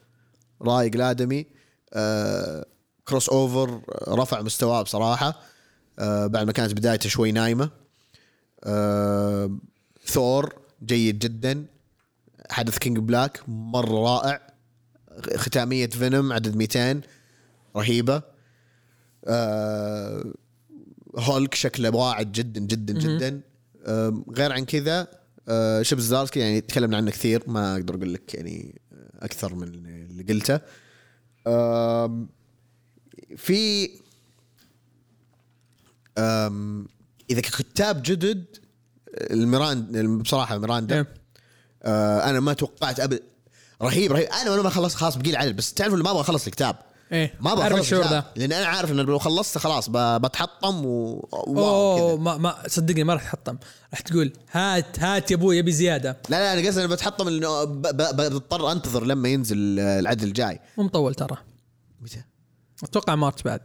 رايق الادمي آه Crossover رفع مستواه بصراحة. آه بعد ما كانت بدايته شوي نايمة. آه ثور جيد جدا. حدث King in Black مرة رائع. ختامية Venom عدد 200 رهيبة. آه هولك شكله واعد جدا جدا جدا. آم، غير عن كذا آه، تشيب زدارسكي يعني تكلمنا عنه كثير ما أقدر أقول لك يعني أكثر من اللي قلته. آم، في آم، إذا ككتاب جدد الميراند بصراحة ميراندا. آه، أنا ما توقعت ابدا رهيب رهيب. أنا ما خلصت خلاص بقي لي عدد بس تعرفوا اللي ما أبغى أخلص الكتاب. إيه. ما أخلص الشعور ذا لأن أنا عارف ان لو خلصت خلاص بتحطم و أوه ما ما صدقني ما راح تحطم راح تقول هات هات يا أبوي يبي زيادة. لا لا أنا قصدي أنا بتحطم إنه ب- ب- بضطر أنتظر لما ينزل العدد الجاي. مو مطول ترى. متى؟ أتوقع مارس بعد.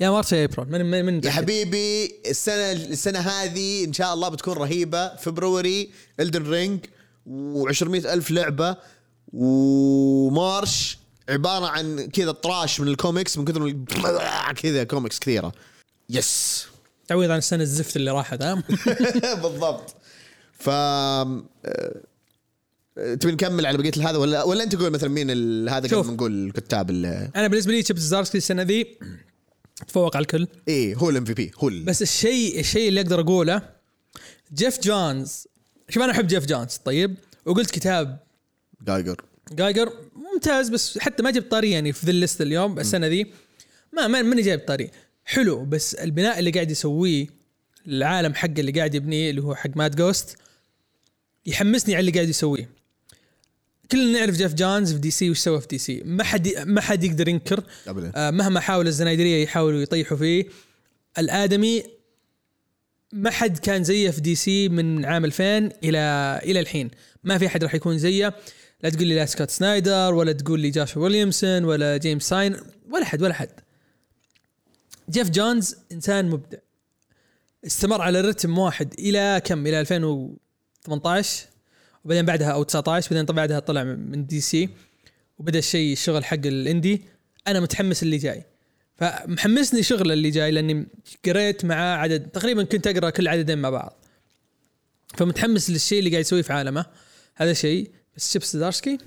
يا مارس يا إبريل. من من, من يا. حبيبي السنة السنة هذه إن شاء الله بتكون رهيبة. February Elden Ring و200 ألف لعبة و March عبارة عن كذا طراش من الكوميكس من كثر كذا كوميكس كثيرة. yes تعويض عن السنة الزفت اللي راحت ها؟ بالضبط. ف آه، تبي نكمل على بقية هذا ولا ولا أنت تقول مثلا مين هذا. قبل ما نقول الكتاب ال- أنا بالنسبة لي تشيبس زدارسكي السنة ذي تفوق على الكل. إيه هو ال MVP هو ال- بس الشيء الشيء اللي أقدر أقوله جيف جونز شوف أنا أحب جيف جونز طيب؟ وقلت كتاب Geiger Geiger ممتاز بس حتى ما جبت طاري يعني في ذي ال list اليوم السنة ذي. ما ما- ماني جايب طاري. حلو بس البناء اللي قاعد يسويه العالم حقه اللي قاعد يبنيه اللي هو حق Mad Ghost يحمسني على اللي قاعد يسويه. كلنا نعرف جيف جونز في دي سي وش سوى في دي سي ما حد ما حد يقدر ينكر آه، مهما حاول الزنايدرية يحاولوا يطيحوا فيه. الآدمي ما حد كان زيه في دي سي من عام 2000 إلى إلى الحين. ما في أحد راح يكون زيه. لا تقول لي لا سكوت سنايدر ولا تقول لي جاشوا ويليامسون ولا جيمس ساين ولا حد ولا حد. جيف جونز إنسان مبدع. استمر على rhythm واحد إلى كم؟ إلى 2018 وبعدين بعدها أو 19 بعدين طبعا بعدها طلع من دي سي وبدأ الشيء الشغل حق ال indie. أنا متحمس اللي جاي. فمحمسني شغل اللي جاي لأني قريت معاه عدد تقريبا كنت أقرأ كل عددين مع بعض. فمتحمس للشيء اللي قاعد يسويه في عالمه. هذا شيء. بس تشيبس زدارسكي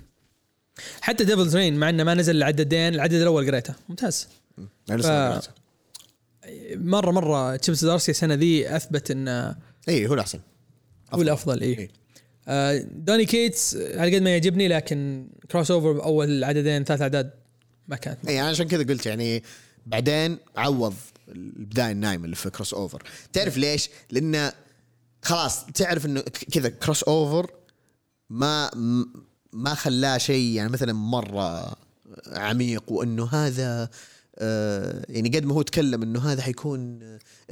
حتى Devil's Reign مع إنه ما نزل العددين العدد الأول قريته. ممتاز. أنا ف-. مرة مرة تشيبس زدارسكي السنة ذي أثبت انه اي إيه، هو الأحسن. هو الأفضل اي إيه. آه دوني كيتس على قد ما يعجبني لكن Crossover أول عددين ثلاث أعداد ما كانت. اي أنا عشان كذا قلت يعني بعدين عوض البداية النايم اللي في Crossover تعرف ليش؟ لأنه خلاص تعرف إنه كذا Crossover ما ما خلاه شيء يعني مثلا مرة عميق وإنه هذا آه يعني قد ما هو تكلم إنه هذا حيكون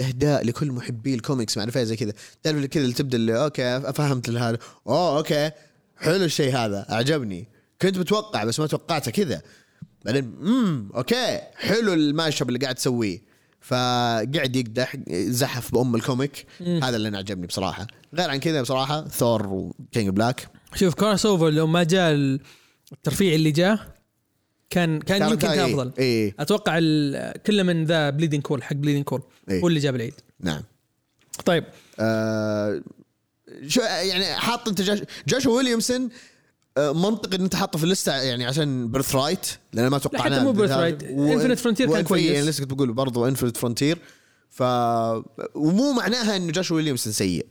إهداء لكل محبي الكوميكس ما اعرف زي كذا. تعرف كذا اللي تبدأ اللي okay فهمت هذا أوه okay حلو الشيء هذا أعجبني. كنت متوقع بس ما توقعته كذا. بعدين امم okay حلو ال mashup اللي قاعد تسويه. فقعد يقدح زحف بأم ال comic. هذا اللي أنا عجبني بصراحة. غير عن كذا بصراحة Thor و King in Black شوف Crossover لو ما جاء الترفيع اللي جاء كان كان كان- يمكن كان إيه، أفضل إيه. أتوقع ال- كله من the Bleeding Cool حق Bleeding Cool إيه. هو اللي جاب العيد نعم طيب آه شو يعني حاط أنت جاش جاشوا ويليامسون آه منطقي إن أنت حاطه في ال list يعني عشان Birthright لأن ما توقعناه حتى مو Birthright. Infinite Frontier كان وإنف- كويس. يعني لسه كنت بقول برضو Infinite Frontier ف ومو معناها إنه جاشوا ويليامسون سيء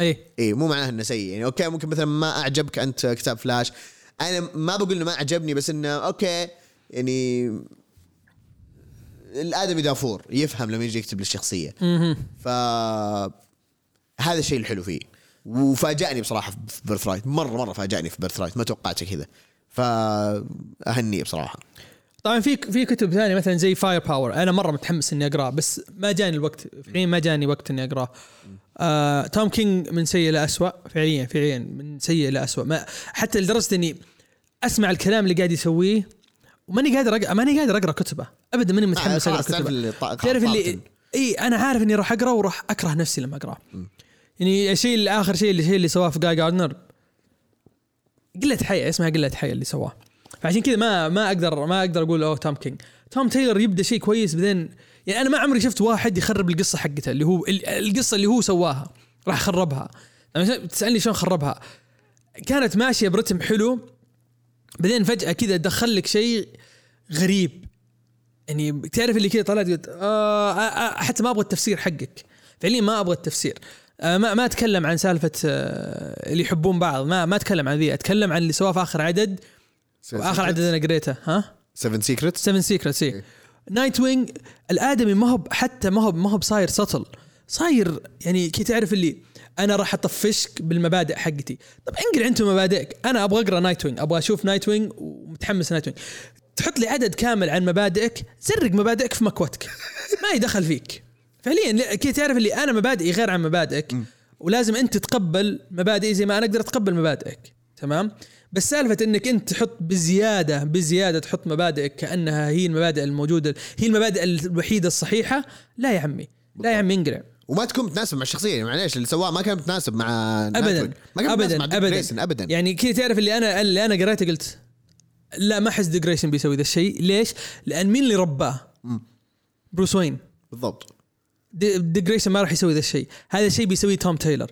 إيه. إيه مو معناها إنه سيء. يعني okay ممكن مثلا ما أعجبك أنت كتاب فلاش. أنا ما بقول إنه ما عجبني بس إنه okay يعني الآدمي دافور يفهم لما يجي يكتب للشخصية. ف هذا الشيء الحلو فيه. وفاجأني بصراحة في Birthright مرة مرة فاجأني في Birthright ما توقعته كذا. فاهنيه بصراحة. طبعا في في كتب ثانية مثلا زي Fire Power أنا مرة متحمس إني اقراه بس ما جاني الوقت. فعليا ما جاني وقت إني اقراه آه، توم كينج من سيء لأسوأ فعليا فعليا من سيء لأسوأ ما حتى لدرجة إني أسمع الكلام اللي قاعد يسويه وماني قادر أقرأ ماني قادر أقرأ كتبه. ابدا ماني متحمس أقرأ خلاص تعرف كتبه. تعرف اللي. إي أنا عارف إني راح أقرأ وراح أكره نفسي لما اقراه يعني الشيء اللي آخر شيء اللي اللي سواه في جاي جاردنر قلة حياة اسمها قلة حياة اللي سواه. فعشان كذا ما ما أقدر ما أقدر أقول أوه توم كينج. توم تايلر يبدأ شيء كويس بعدين يعني أنا ما عمري شفت واحد يخرب القصة حقته اللي هو ال- القصة اللي هو سواها راح خربها. تسألني شلون خربها. كانت ماشية برتم حلو بعدين فجأة كذا دخل لك شيء غريب. يعني تعرف اللي كذا طلعت قلت آه آه آه حتى ما أبغى التفسير حقك. فعليا ما أبغى التفسير. آه ما ما أتكلم عن سالفة آه اللي يحبون بعض. ما ما أتكلم عن ذي. أتكلم عن اللي سواه في آخر عدد. وآخر عدد أنا قريته. ها؟ 7 Secrets 7 Secrets اي Nightwing الآدمي ما هو حتى ما هو ما هو بصاير سطل. صاير يعني كي تعرف اللي أنا راح أطفشك بالمبادئ حقتي. طب انقل أنتم مبادئك. أنا أبغى أقرأ Nightwing أبغى أشوف Nightwing ومتحمس Nightwing تحط لي عدد كامل عن مبادئك. زرق مبادئك في مكوتك. ما يدخل فيك. فعليا كي تعرف اللي أنا مبادئي غير عن مبادئك ولازم أنت تتقبل مبادئي زي ما أنا أقدر أتقبل مبادئك. تمام؟ بس سالفة إنك أنت تحط بزيادة بزيادة تحط مبادئك كأنها هي المبادئ الموجودة هي المبادئ الوحيدة الصحيحة؟ لا يا عمي لا يا عمي انقلع. وما تكون متناسب مع الشخصية يعني معليش اللي سواه ما كان متناسب مع ابدا. ما كان متناسب مع ابدا ابدا. ابدا. يعني كذا تعرف اللي أنا اللي أنا قريته قلت لا ما أحس ديك جريسون بيسوي ذا الشيء. ليش؟ لأن مين اللي رباه؟ بروس وين بالضبط. دي ديك جريسون ما راح يسوي ذا الشيء. هذا الشيء بيسويه توم تايلر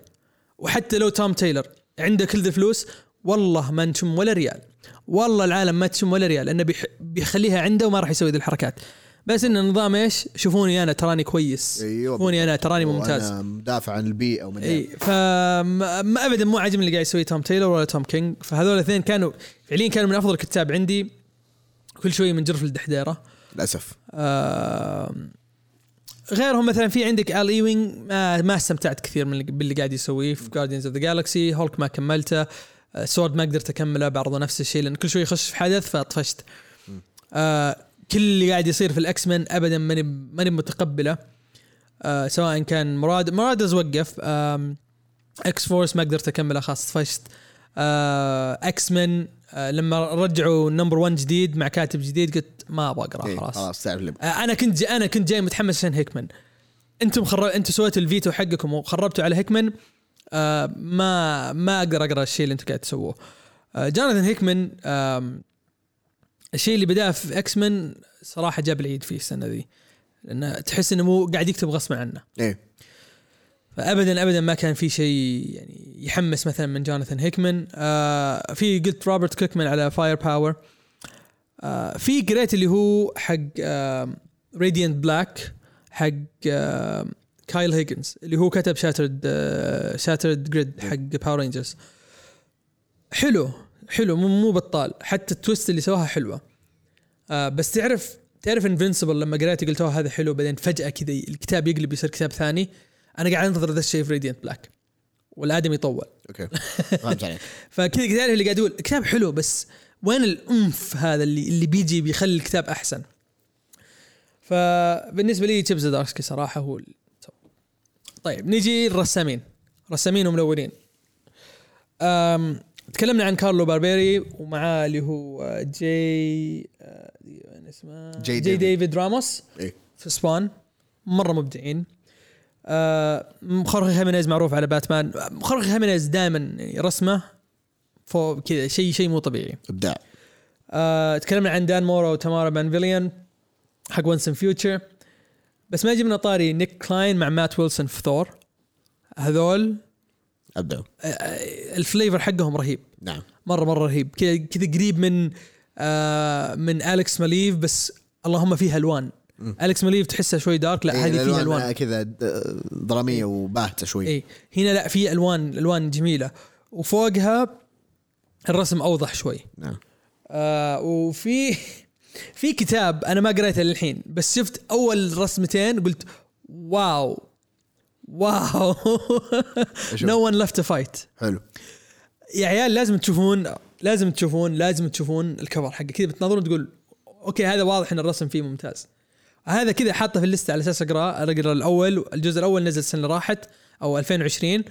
وحتى لو توم تايلر عنده كل الفلوس والله ما نشم ولا ريال. والله العالم ما تشم ولا ريال. لأنه بيح بيخليها عنده وما راح يسوي ذي الحركات. بس إن النظام إيش؟ شوفوني أنا تراني كويس. أيوة شوفوني أنا تراني ممتاز. وأنا مدافع عن البيئة ومن اي فما ما ابدا مو عاجبني اللي قاعد يسويه توم تايلر ولا توم كينج فهذول الاثنين كانوا فعليا كانوا من أفضل الكتاب عندي. كل شوي من جرف لدحديرة. للأسف. آه غيرهم مثلا في عندك آل ايوينج ما, ما استمتعت كثير من اللي- باللي قاعد يسويه. في Guardians of the Galaxy Hulk ما كملته. آه Sword ما قدرت أكمله برضه نفس الشيء لأن كل شوي يخش في حدث فطفشت. آه كل اللي قاعد يصير في ال X-Men ابدا ماني ماني متقبله. آه سواء كان Maraud Marauders وقف آم، X-Force ما قدرت أكمله خلاص طفشت آه X-Men آه لما رجعوا number 1 جديد مع كاتب جديد قلت ما أبغى أقرأ إيه، خلاص. خلاص تعرف آه أنا كنت أنا كنت جاي متحمس عشان هيكمان. أنتم خر... أنتم سويتوا الفيتو حقكم وخربتوا على هيكمان. آه ما ما أقدر أقرأ الشيء اللي أنتم قاعد تسووه. آه جوناثان هيكمان الشيء اللي بدأه في X-Men صراحة جاب العيد فيه السنة ذي. لأنه تحس إنه مو قاعد يكتب غصبا عنه. إيه. فابدا ابدا ما كان في شيء يعني يحمس مثلا من جوناثان هيكمان آه في قلت روبرت كيركمان على Fire Power آه في قريت اللي هو حق آه Radiant Black حق آه كايل هيجنز اللي هو كتب Shattered Shattered Grid حق Power Rangers حلو حلو مو مو بطال حتى ال twist اللي سواها حلوة. آه بس تعرف تعرف Invincible لما قريته قلت "أوه هذا حلو بعدين فجأة كذا الكتاب يقلب يصير كتاب ثاني. أنا قاعد أنتظر ذا الشيء في Radiant Black والآدمي يطول. okay. فهمت عليك. فكذا كذا اللي قاعد يقول الكتاب حلو بس وين ال oomph هذا اللي اللي بيجي بيخلي الكتاب أحسن؟ فبالنسبة لي تشيب زدارسكي صراحة هو. طيب نيجي الرسامين. رسامين وملونين أم تكلمنا عن كارلو باربيري ومعاه اللي هو جي اسمه جي جي ديفيد. ديفيد راموس إيه. في Spawn. مرة مبدعين. آه خورخي خيمينيز معروف على باتمان. خورخي خيمينيز دائما رسمه فوق كذا شيء شيء مو طبيعي. إبداع. آه تكلمنا عن دان مورا وتمارا بانفيليان حق Once and Future بس ما جبنا طاري نيك كلاين مع مات ويلسون في ثور. هذول ابداع آه، ال flavor حقهم رهيب. نعم. مره مرة رهيب. كذا كذا قريب من آه من أليكس ماليف بس اللهم فيها ألوان. مم. أليكس ماليف تحسها شوي dark لا إيه، هذه فيها ألوان كذا د- درامية وباهتة شوي. اي هنا لا في ألوان ألوان جميلة. وفوقها الرسم أوضح شوي. نعم. آه وفي في كتاب أنا ما قريته للحين بس شفت أول رسمتين قلت wow wow. No One Left to Fight حلو. يا عيال لازم تشوفون لازم تشوفون لازم تشوفون ال cover حقه كذا بتناظرون تقول okay هذا واضح إن الرسم فيه ممتاز. هذا كذا حاطه في الليسته على أساس اقراه أقرأ الأول الجزء الأول نزل السنة اللي راحت أو 2020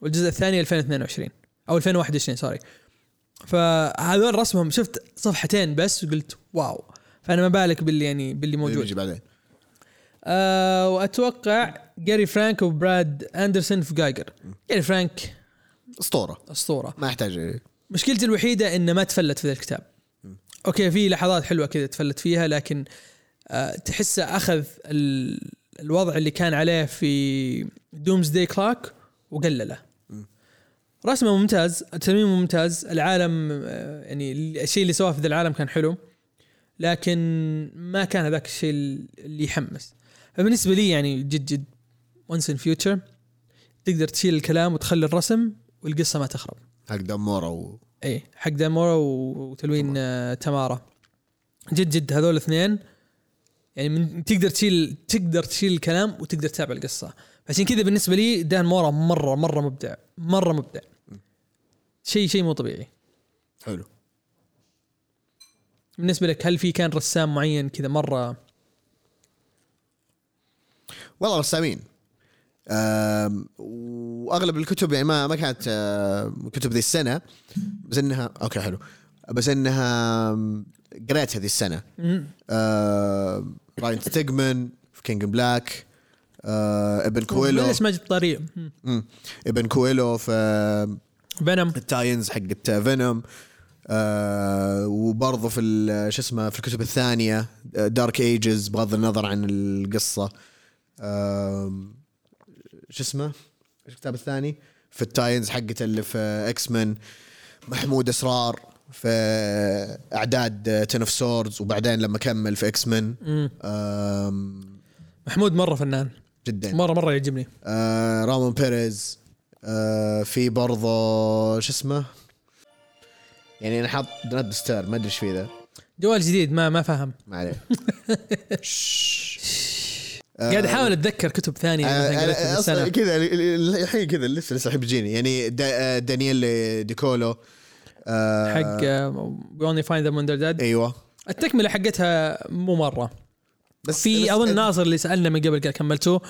والجزء الثاني 2022 أو 2021 سوري فهذول رسمهم شفت صفحتين بس وقلت wow. فأنا ما بالك باللي يعني باللي موجود. يجي بعدين. آه وأتوقع جاري فرانك وبراد أندرسون في Geiger. جاري فرانك أسطورة. أسطورة. ما يحتاج مشكلتي الوحيدة إنه ما تفلت في ذا الكتاب. okay في لحظات حلوة كذا تفلت فيها لكن آه تحسه أخذ ال- الوضع اللي كان عليه في Doomsday Clock وقلله. رسمه ممتاز ترميمه ممتاز العالم آه، يعني الشيء اللي سواه في ذا العالم كان حلو لكن ما كان هذاك الشيء اللي يحمس. فبالنسبة لي يعني جد جد Once and Future تقدر تشيل الكلام وتخلي الرسم والقصة ما تخرب. حق دان مورا و... إيه حق دان مورا وتلوين آه، تمارا. جد جد هذول الاثنين يعني من تقدر تشيل تقدر تشيل الكلام وتقدر تتابع القصة. عشان كذا بالنسبة لي دان مورا مرة مرة مبدع مرة مبدع. شيء شيء مو طبيعي. حلو. بالنسبة لك هل في كان رسام معين كذا مرة؟ والله رسامين. وأغلب الكتب يعني ما ما كانت كتب ذي السنة بس انها أوكي حلو. بس إنها قريت هذه السنة. راين ستيجمان في King in Black إبن كويلو. ليش ما جبت طريق. إبن كويلو في Venom ال tie-ins حقت Venom آه وبرضه في شو اسمه في الكتب الثانية Dark Ages بغض النظر عن القصة. آم، شو اسمه؟ إيش الكتاب الثاني؟ في ال tie-ins حقت اللي في X-Men محمود إسرار في أعداد Ten of Swords وبعدين لما كمل في X-Men محمود مرة فنان. جدا. مرة مرة يعجبني. آه رامون بيريز. آه في برضه شو اسمه؟ يعني أنا حاط do not disturb ما أدري إيش فيه ذا. جوال جديد ما ما فهم. ما عليه. قاعد أحاول أتذكر كتب ثانية مثلاً آه، في كذا ال- ال- الحين كذا لسه لسه الحين بيجيني. يعني دا دانييل ديكولو. آه حق We Only Find Them When They're Dead أيوه. التكملة حقتها مو مرة. بس في بس- أظن ناصر اللي سألنا من قبل قال كملتوه.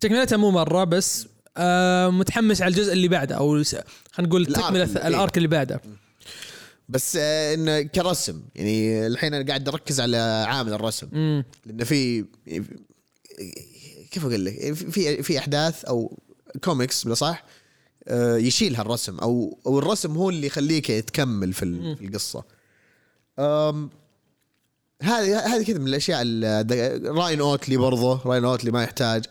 تكملتها مو مرة بس آه متحمس على الجزء اللي بعده أو خلينا نقول تكمله ال arc اللي بعده. بس آه إنه كرسم يعني الحين أنا قاعد أركز على عامل الرسم امم لأنه في كيف أقول لك؟ في في أحداث أو كوميكس بالاصح آه، يشيل هالرسم أو أو الرسم هو اللي يخليك تكمل في ال- في القصة. هذه هذه كذا من الأشياء ال- راين اوتلي برضه راين اوتلي ما يحتاج.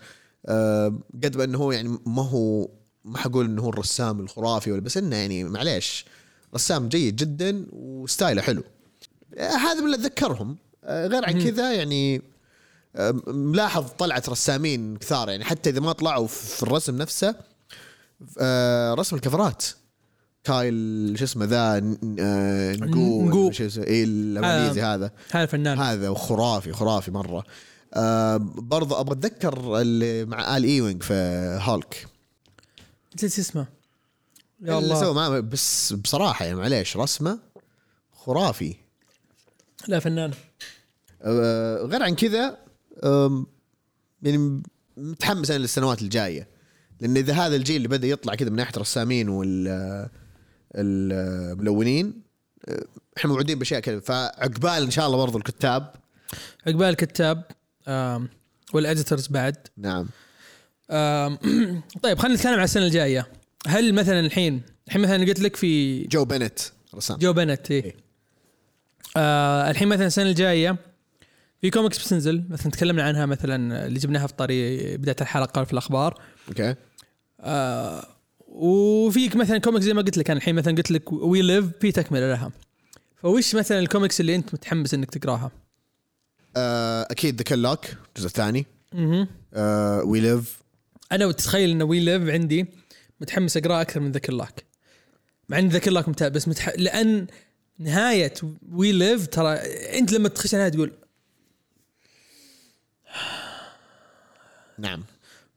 قد ما إنه هو يعني ما هو ما حقول إنه هو الرسام الخرافي ولا بس إنه يعني معليش رسام جيد جدا وستايله حلو. آه، هذا من اللي أتذكرهم. آه، غير عن كذا يعني آه، ملاحظ طلعة رسامين كثار يعني حتى إذا ما طلعوا في الرسم نفسه آه، رسم الكفرات. كايل شو اسمه ذا ن- آه، نقو نقو. ولا شو اسمه إيه الماليزي هذا. هذا فنان هذا خرافي خرافي مرة. آه برضه أبغى أتذكر اللي مع آل ايوينج في هالك. نسيت اسمه. يا اللي سوى الله معاه بس بصراحة يعني معليش رسمة خرافي. لا فنان. آه غير عن كذا يعني متحمس أنا للسنوات الجاية. لأن إذا هذا الجيل اللي بدأ يطلع كذا من ناحية الرسامين وال الملونين آه، إحنا موعودين بأشياء كذا. فعقبال إن شاء الله برضو الكتاب. عقبال الكتاب وال editors بعد. نعم. طيب خلينا نتكلم عن السنة الجاية. هل مثلا الحين الحين مثلا قلت لك في جو بنت رسام. جو بنت إيه. إيه. آه الحين مثلا السنة الجاية في كوميكس بتنزل مثلا تكلمنا عنها مثلا اللي جبناها في طريق بداية الحلقة في الأخبار. أوكي. آه وفيك مثلا كوميكس زي ما قلت لك أنا الحين مثلا قلت لك We Live في تكمله لها. فوش مثلا الكوميكس اللي أنت متحمس إنك تقراها؟ آه، أكيد The Clock الجزء الثاني. أها We Live أنا وتتخيل إن We Live عندي متحمس أقرأه أكثر من The Clock مع إن The Clock ممتاز بس متح... لأن نهاية We Live ترى أنت لما تخش النهاية تقول نعم.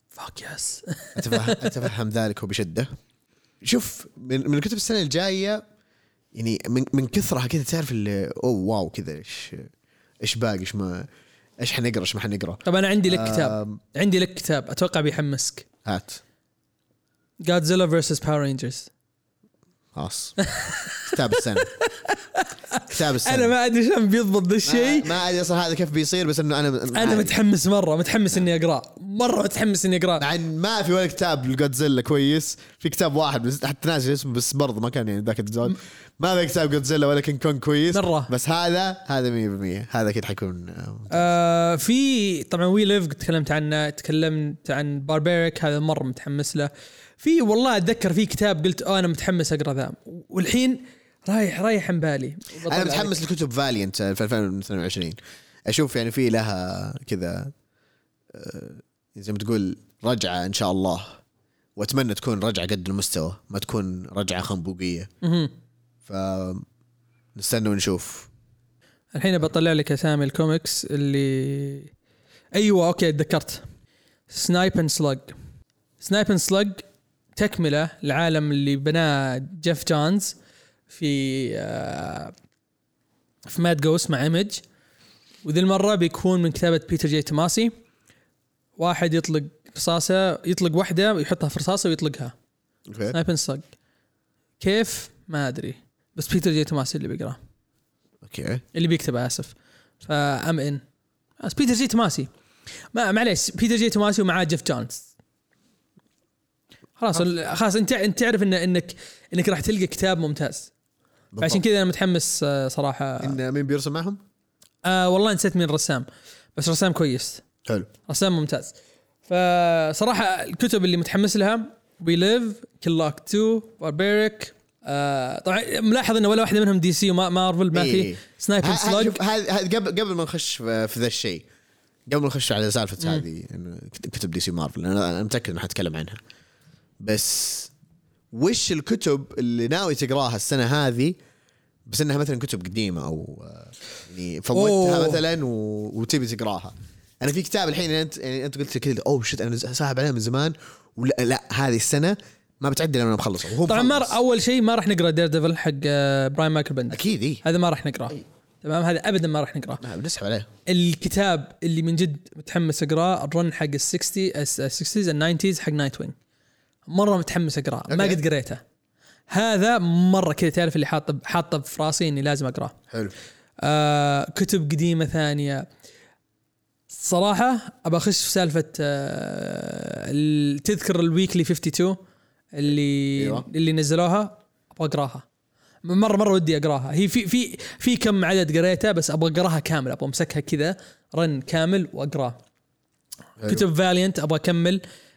fuck yes اتفهم أتفهم ذلك وبشدة. شوف من, من الكتب السنة الجاية يعني من, من كثرها كذا تعرف اللي أوه wow كذا إيش؟ إيش باقي؟ إيش ما إيش حنقرأ؟ إيش ما حنقرأ؟ طب أنا عندي لك كتاب. عندي لك كتاب. أتوقع بيحمسك. هات. Godzilla versus Power Rangers خلاص. كتاب السنة. كتاب السنة. أنا ما أدري شلون بيضبط ذا ما- الشيء. ما أدري أصلا هذا كيف بيصير بس إنه أنا أنا متحمس مرة متحمس إني اقراه مرة متحمس إني اقراه مع ما في ولا كتاب لجودزيلا كويس. في كتاب واحد بس حتى ناسي اسمه بس برضه ما كان يعني ذاك الزود. ما في كتاب جودزيلا ولا كينج كونج كويس. مرة. بس هذا هذا 100% هذا أكيد حيكون آه في طبعا We Live تكلمت عنه تكلمت عن Barbaric هذا مرة متحمس له. في والله أتذكر في كتاب قلت أنا متحمس أقرأ ذا. والحين رايح رايح عن بالي. أنا متحمس لكتب فاليانت في 2022 أشوف يعني في لها كذا آه، زي ما تقول رجعة إن شاء الله. وأتمنى تكون رجعة قد المستوى ما تكون رجعة خنبوقية. ف نستنى ونشوف. الحين بطلع لك اسامي الكوميكس اللي أيوه okay تذكرت. Snipe and Slug Snipe and Slug تكملة العالم اللي بناه جيف جونز في آه، في Mad Ghost مع Image وذي المرة بيكون من كتابة بيتر جي توماسي. واحد يطلق رصاصه يطلق واحدة ويحطها في رصاصه ويطلقها سنايب سلج كيف؟ ما أدري. بس بيتر جي توماسي اللي بيقراه. okay. اللي بيكتبه آسف. ف I'm in. بس بيتر جي توماسي. ما معليش. بيتر جي توماسي ومعاه جيف جونز. خلاص خلاص. انت انت تعرف ان إنك إنك راح تلقى كتاب ممتاز. فعشان كذا أنا متحمس آه، صراحة. إن مين بيرسم معهم؟ آه والله نسيت مين الرسام بس رسام كويس. حلو. رسام ممتاز. فصراحة الكتب اللي متحمس لها We Live كلاك 2 Barbaric آه طبعا ملاحظ إن ولا واحدة منهم دي سي وما مارفل ما إيه. في سنايب ه- ه- سلاج هذا قبل قبل ما نخش في ذا الشيء قبل ما نخش على سالفة هذه إنه كت- كتب دي سي مارفل أنا متأكد إنه حتكلم عنها. بس وش الكتب اللي ناوي تقراها السنة هذه؟ بس إنها مثلا كتب قديمة أو آه، يعني فوتها. مثلا و... وتبي تقراها. أنا في كتاب الحين أنت يعني أنت قلت كذا oh shit أنا ساحب عليها من زمان. ولا لا هذه السنة ما بتعدي لما مخلصه وهو طبعا ما. أول شيء ما راح نقرأ Daredevil حق براين مايكل بندس أكيد إي. هذا ما راح نقراه تمام؟ هذا ابدا ما راح نقراه بنسحب عليه. الكتاب اللي من جد متحمس أقرأه ال run حق ال 60 ال 60s ال 90s حق Nightwing مرة متحمس اقراه ما. قد قريته. هذا مرة كذا تعرف اللي حاطه حاطه في راسي إني لازم اقراه حلو. آه كتب قديمة ثانية. صراحة أبى أخش في سالفة آه تذكر الويكلي 52 اللي أيوة. اللي نزلوها؟ أبغى أقراها. مرة مرة ودي أقراها. هي في في في كم عدد قريته بس أبغى أقراها كامل. أبغى أمسكها كذا رن كامل واقراه. كتب Valiant أبغى أكمل. آه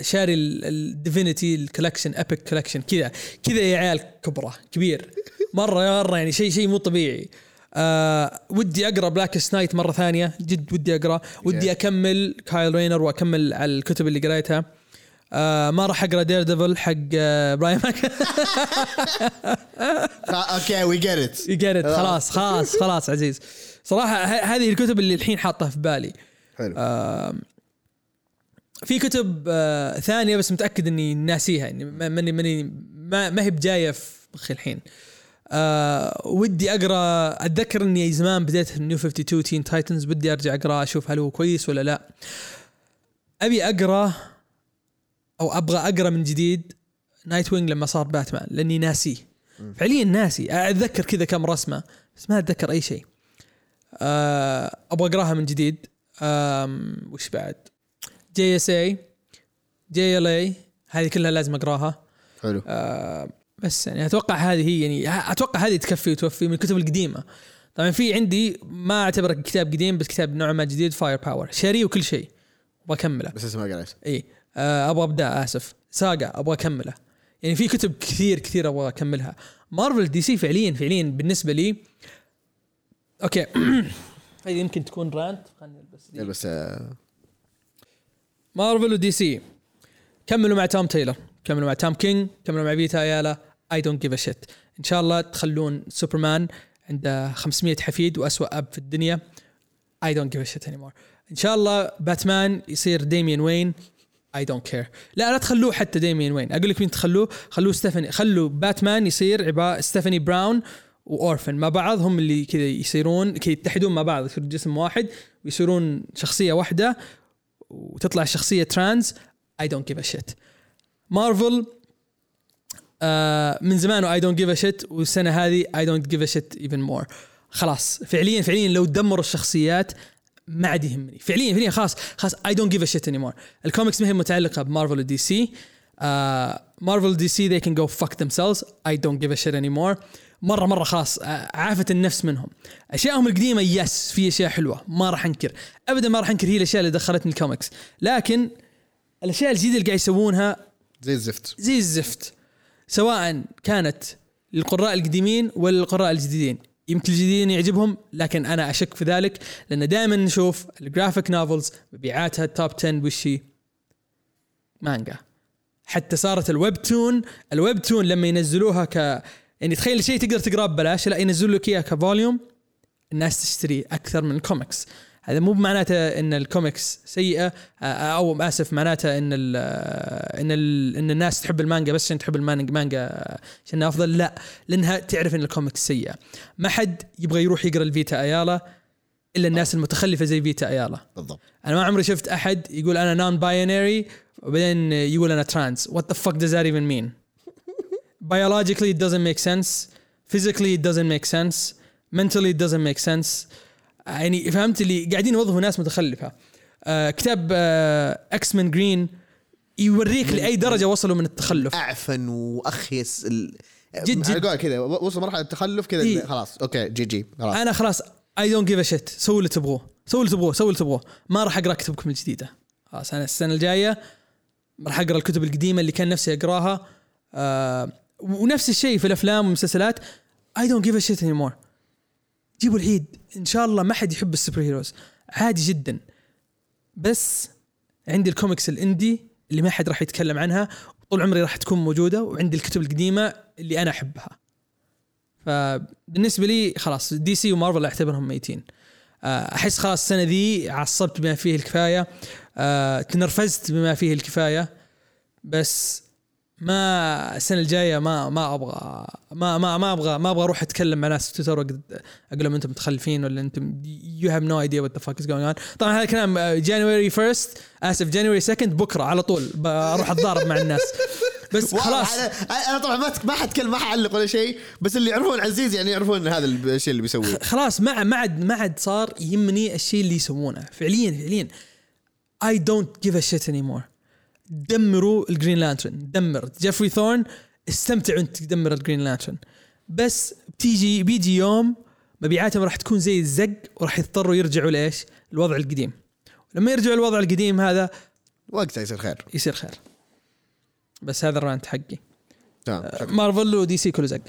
شاري ال Divinity ال collection epic collection كذا. كذا يا عيال كبرة كبير. مرة مرة يعني شيء شيء مو طبيعي. آه ودي أقرأ Blackest Night مرة ثانية. جد ودي أقرأ. ودي أكمل كايل رينر وأكمل على الكتب اللي قريتها. آه ما راح أقرأ Daredevil حق آه براين ماك okay we get it يقرد خلاص خلاص خلاص عزيز. صراحة هذه الكتب اللي الحين حاطها في بالي. حلو. آه في كتب آه ثانية بس متأكد إني ناسيها ما- ماني ماني ما, ما هي بجاية في مخي الحين. آه ودي أقرأ أتذكر إني زمان بديت New 52 Teen Titans بدي أرجع أقرأ أشوف هل هو كويس ولا لا. أبي أقرأ أو أبغى أقرأ من جديد Nightwing لما صار باتمان لأني ناسيه فعليا ناسي. أتذكر كذا كم رسمة بس ما أتذكر أي شيء. آه أبغى أقراها من جديد. آم وش بعد؟ جي اس اي جي ال اي هذه كلها لازم أقراها. حلو. آه بس يعني أتوقع هذه هي يعني أتوقع هذه تكفي وتوفي من الكتب القديمة. طبعا في عندي ما أعتبره كتاب قديم بس كتاب نوعا ما جديد Fire Power شاريه وكل شيء. بكمله بس اسمه قريت إي. آه أبغى أبدأ آسف. Saga أبغى أكمله. يعني في كتب كثير كثير أبغى أكملها. مارفل دي سي فعليا فعليا بالنسبة لي. okay. هذه يمكن تكون rant خليني ألبس دي. بس آه، مارفل ودي سي. كملوا مع توم تايلر كملوا مع توم كينج كملوا مع فيتا ايالا. I don't give a shit إن شاء الله تخلون سوبرمان عنده 500 حفيد وأسوأ أب في الدنيا. I don't give a shit اني إن شاء الله باتمان يصير ديميان وين؟ I don't care لا لا تخلوه حتى ديميان وين. أقول لك مين تخلوه؟ خلوه ستيفاني خلوا باتمان يصير عباره ستيفاني براون و Orphan. مع بعض هم اللي كذا يصيرون كذا يتحدون مع بعض يصيرون جسم واحد ويصيرون شخصية واحدة وتطلع الشخصيه trans I don't give a shit مارفل من زمان I don't give a shit والسنة هذه I don't give a shit even more خلاص فعليا فعليا لو دمروا الشخصيات ما عاد يهمني. فعليا فعليا خلاص خلاص I don't give a shit anymore ال comics ما هي متعلقة بمارفل ودي سي مارفل دي سي they can go fuck themselves. I don't give a shit anymore. مرة مرة خلاص عافت النفس منهم. اشيائهم القديمة yes في أشياء حلوة ما راح انكر. ابدا ما راح انكر هي الأشياء اللي دخلتني الكوميكس لكن الأشياء الجديدة اللي قاعد يسوونها زي الزفت. زي الزفت سواء كانت للقراء القديمين ولا للقراء الجديدين. يمكن الجديدين يعجبهم لكن أنا أشك في ذلك لأن دائما نشوف ال graphic novels مبيعاتها ال top 10 وش هي؟ مانجا. حتى صارت ال webtoon ال webtoon لما ينزلوها ك يعني تخيل شيء تقدر تقراه ببلاش لا ينزلوا لك إياه ك volume الناس تشتري أكثر من الكوميكس هذا مو معناته إن الكوميكس سيئة آه، أو آسف معناته إن ال إن ال إن الناس تحب المانجا بس عشان تحب المانجا مانجا عشان أفضل لا لأنها تعرف إن الكوميكس سيئة. ما حد يبغى يروح يقرأ الفيتا أيالا إلا الناس المتخلفة زي فيتا أيالا. بالضبط. أنا ما عمري شفت أحد يقول أنا non-binary وبعدين يقول أنا trans what the fuck does that even mean? Biologically it doesn't make sense. Physically it doesn't make sense. Mentally it doesn't make sense. يعني فهمت اللي قاعدين يوظفوا ناس متخلفة. آه كتاب X-Men Green يوريك لأي درجة وصلوا من التخلف. أعفن وأخيس ال... جد جد. كذا وصل مرحلة التخلف كذا إيه. خلاص okay GG خلاص. أنا خلاص I don't give a shit سووا اللي تبغوه. سووا اللي تبغوه سووا اللي تبغوه. ما راح أقرأ كتبكم الجديدة. خلاص أنا السنة الجاية راح أقرأ الكتب القديمة اللي كان نفسي أقراها. آه ونفس الشيء في الأفلام والمسلسلات. I don't give a shit anymore جيبوا العيد. إن شاء الله ما حد يحب ال superheroes. عادي جدا. بس عندي ال comics ال indie اللي ما حد راح يتكلم عنها. طول عمري راح تكون موجودة وعندي الكتب القديمة اللي أنا أحبها. فبالنسبة لي خلاص دي سي ومارفل أعتبرهم ميتين. آه، أحس خلاص السنة ذي عصبت بما فيه الكفاية. آه، تنرفزت بما فيه الكفاية. بس ما السنة الجاية ما ما أبغى ما ما ما أبغى ما أبغى أروح أتكلم مع ناس في تويتر أقول لهم أنتم متخلفين ولا أنتم you have no idea what the fuck is going on طبعا هذا الكلام January 1 اسف January 2 بكرة على طول بروح أتضارب مع الناس. بس خلاص. أنا طبعا ما ما حتكلم ما حعلق ولا شيء بس اللي يعرفون عزيز يعني يعرفون هذا الشيء اللي بيسويه. خلاص ما ما عاد ما عاد صار يهمني الشيء اللي يسوونه. فعليا فعليا I don't give a shit anymore. دمروا ال Green Lantern دمر. Geoffrey Thorne استمتع وانت تدمر ال Green Lantern بس بتيجي بيجي يوم مبيعاتهم راح تكون زي الزق وراح يضطروا يرجعوا لإيش؟ الوضع القديم. لما يرجعوا الوضع القديم هذا وقتها يصير خير. يصير خير. بس هذا ال rant حقي. تمام. مارفل ودي سي كله زق.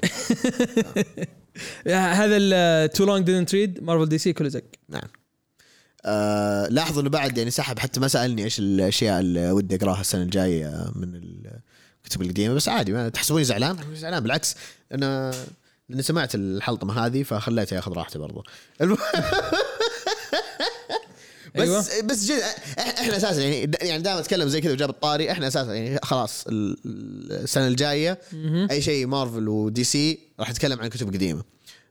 هذا ال too long didn't read مارفل دي سي كله زق. نعم. آه لاحظوا إنه بعد يعني سحب حتى ما سألني إيش الأشياء اللي ودي أقراها السنة الجاية من الكتب القديمة بس عادي ما تحسبوني زعلان؟ زعلان بالعكس أنا لأني سمعت الحلطمه هذه فخليته ياخذ راحته برضه بس أيوة. بس جد إحنا أساسا يعني يعني دائما أتكلم زي كذا وجاب الطاري إحنا أساسا يعني خلاص ال- ال- السنة الجاية أي شيء مارفل ودي سي راح أتكلم عن كتب قديمة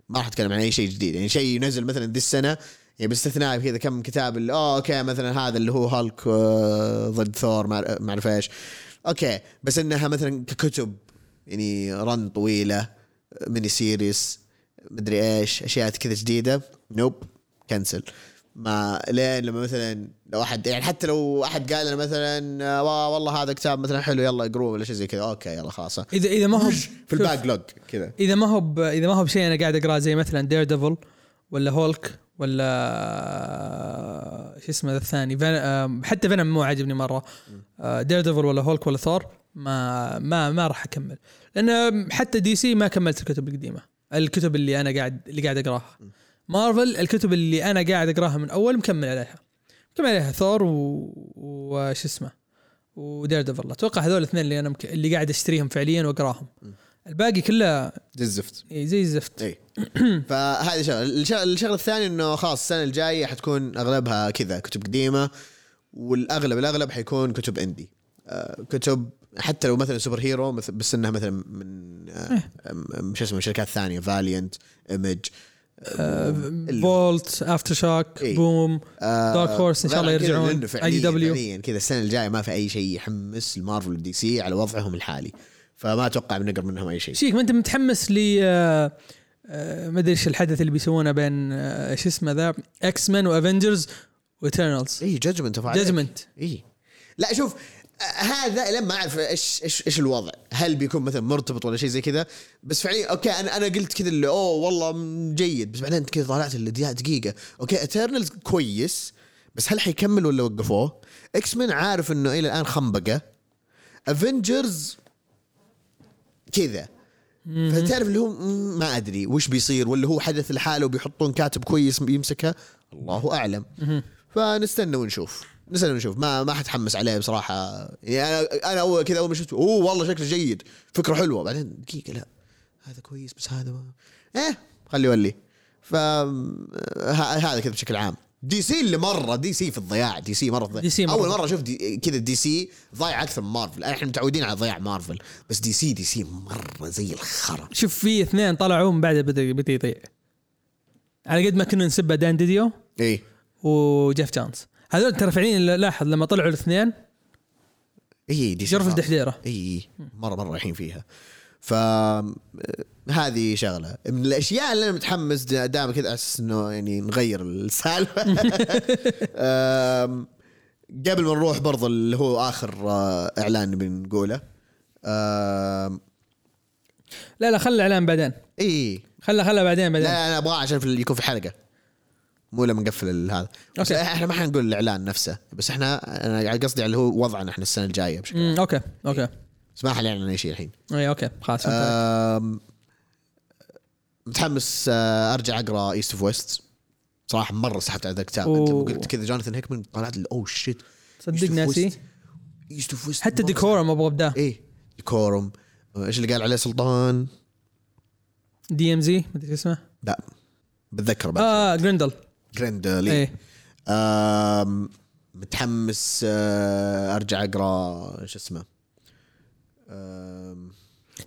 ما راح أتكلم عن أي شيء جديد يعني شيء ينزل مثلا دي السنة يعني باستثناء كذا كم كتاب اللي اوه okay مثلا هذا اللي هو هالك آه، ضد ثور ما ما أعرف إيش. okay بس إنها مثلا ككتب يعني run طويلة mini series مدري إيش أشياء كذا جديدة. nope cancel ما لين لما مثلا لو احد يعني حتى لو أحد قال لنا مثلا آه، وا- والله هذا كتاب مثلا حلو يلا اقروه ولا شيء زي كذا okay يلا خلاص. اذا إذا ما هو في ال backlog كذا. إذا ما هو إذا ما هو بشيء أنا قاعد أقرأه زي مثلا Daredevil ولا هولك ولا شو اسمه ذا الثاني؟ حتى فينوم مو عاجبني مرة. Daredevil ولا هولك ولا ثور ما ما ما راح أكمل. لأن حتى دي سي ما كملت الكتب القديمة. الكتب اللي أنا قاعد اللي قاعد أقراها. مارفل الكتب اللي أنا قاعد أقراها من أول مكمل عليها. مكمل عليها ثور و- وش اسمه؟ و Daredevil أتوقع هذول الاثنين اللي أنا مك... اللي قاعد أشتريهم فعليا وأقراهم. الباقي كله زي الزفت. إيه زي الزفت. اي فهذه شغلة. الشغله الثانية إنه خلاص السنة الجاية حتكون أغلبها كذا كتب قديمة والاغلب الأغلب حيكون كتب indie آه كتب حتى لو مثلا superhero مثل بس إنها مثلا من آه م- شو اسمه شركات ثانية Valiant Image Vault AfterShock إيه. Boom Dark Horse إن شاء الله يرجعون. IDW كذا السنة الجاية ما في أي شيء يحمس المارفل والدي سي على وضعهم الحالي. فما أتوقع بنقدر منهم أي شيء. شيك ما أنت متحمس ل آه، آه، ما أدري إيش الحدث اللي بيسوونه بين آه، إيش اسمه ذا؟ X-Men و Avengers و Eternals اي Judgment Judgment اي لا شوف آه، هذا لما أعرف إيش إيش إيش الوضع. هل بيكون مثلا مرتبط ولا شيء زي كذا؟ بس فعليا okay أنا أنا قلت كذا اللي أوه والله جيد. بس بعدين كذا طلعت دقيقة. okay Eternals كويس بس هل حيكمل ولا وقفوه؟ X-Men عارف إنه إلى الآن خنبقة. Avengers كذا. فتعرف اللي هو ما أدري وش بيصير ولا هو حدث لحاله وبيحطون كاتب كويس يمسكه الله أعلم. فنستنى ونشوف. نستنى ونشوف. ما ما حتحمس عليه بصراحة. يعني أنا أنا أول كذا أول ما شفته أوه والله شكله جيد. فكرة حلوة. بعدين دقيقة لا. هذا كويس بس هذا ما إيه خليه يولي. ف هذا كذا بشكل عام. دي سي اللي مرة دي سي في الضياع دي سي مرة في الضياع. دي سي مرة. أول مرة دي كذا دي سي ضايع أكثر من مارفل إحنا متعودين على ضياع مارفل بس دي سي دي سي مرة زي الخرا. شوف في اثنين طلعوا من بعدها بدا بدا يضيع على قد ما كنا نسبه Dan DiDio إيه. و Geoff Johns هذول ترى فعليا لاحظ لما طلعوا الاثنين اي دي سي جرف. الدحديرة. اي مره مرة رايحين فيها. ف هذه شغلة. من الأشياء اللي أنا متحمس دا- دائما كذا أساس إنه يعني نغير السالفة. قبل ما نروح برضه اللي هو آخر آه، إعلان بنقوله لا لا خلي الإعلان بعدين. إي. خلها خلها بعدين لا بعدين أنا أبغاه عشان في يكون في حلقة. مو لما نقفل هذا. بس okay. إحنا ما حنقول الإعلان نفسه. بس إحنا أنا قصدي على اللي هو وضعنا إحنا السنة الجاية بشكل okay okay. بس ما حنعلن عن اي شيء الحين. اي okay خلاص متحمس آه، أرجع أقرأ East of West صراحة مرة سحبت على ذا الكتاب. انت. قلت كذا Jonathan Hickman طلعت أوه shit صدق ناسي؟ East of West حتى Decorum أبغى أبداه. إيه Decorum. إيش اللي قال عليه سلطان؟ DMZ مدري إيش اسمه. لا بتذكر بعد. آه Grendel Grendel إيه. آم، متحمس آه، أرجع أقرأ شو اسمه؟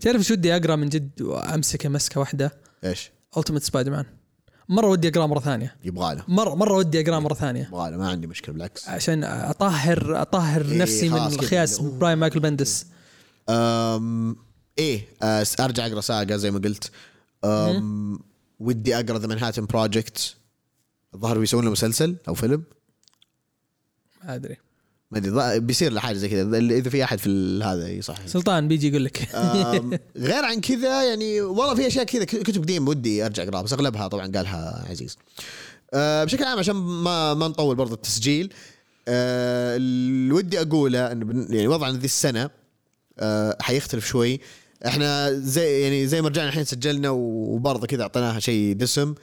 تعرف إيش ودي أقرأ من جد وأمسكه مسكة واحدة؟ إيش؟ Ultimate Spider-Man مرة ودي أقرأه مرة ثانية. يبغى له. مره مرة ودي أقرأه مرة ثانية. يبغى له ما عندي مشكلة بالعكس. عشان اطهر أطهر إيه، نفسي من. الخياس. Brian Michael Bendis. أم إيه أه أرجع أقرأ Saga زي ما قلت. أم ودي أقرأ The Manhattan Projects الظاهر بيسوون له مسلسل أو فيلم. ما أدري. ما أدري بيصير له حاجة زي كذا اذا في أحد في هذا يصحح سلطان بيجي يقول لك. غير عن كذا يعني والله في أشياء كذا كتب قديم ودي أرجع أقراها بس أغلبها طبعا قالها عزيز. أه، بشكل عام عشان ما ما نطول برضه التسجيل أه، اللي ودي أقوله انه يعني وضعنا ذي السنة أه، حيختلف شوي. إحنا زي يعني زي ما رجعنا الحين سجلنا وبرضه كذا أعطيناها شيء دسم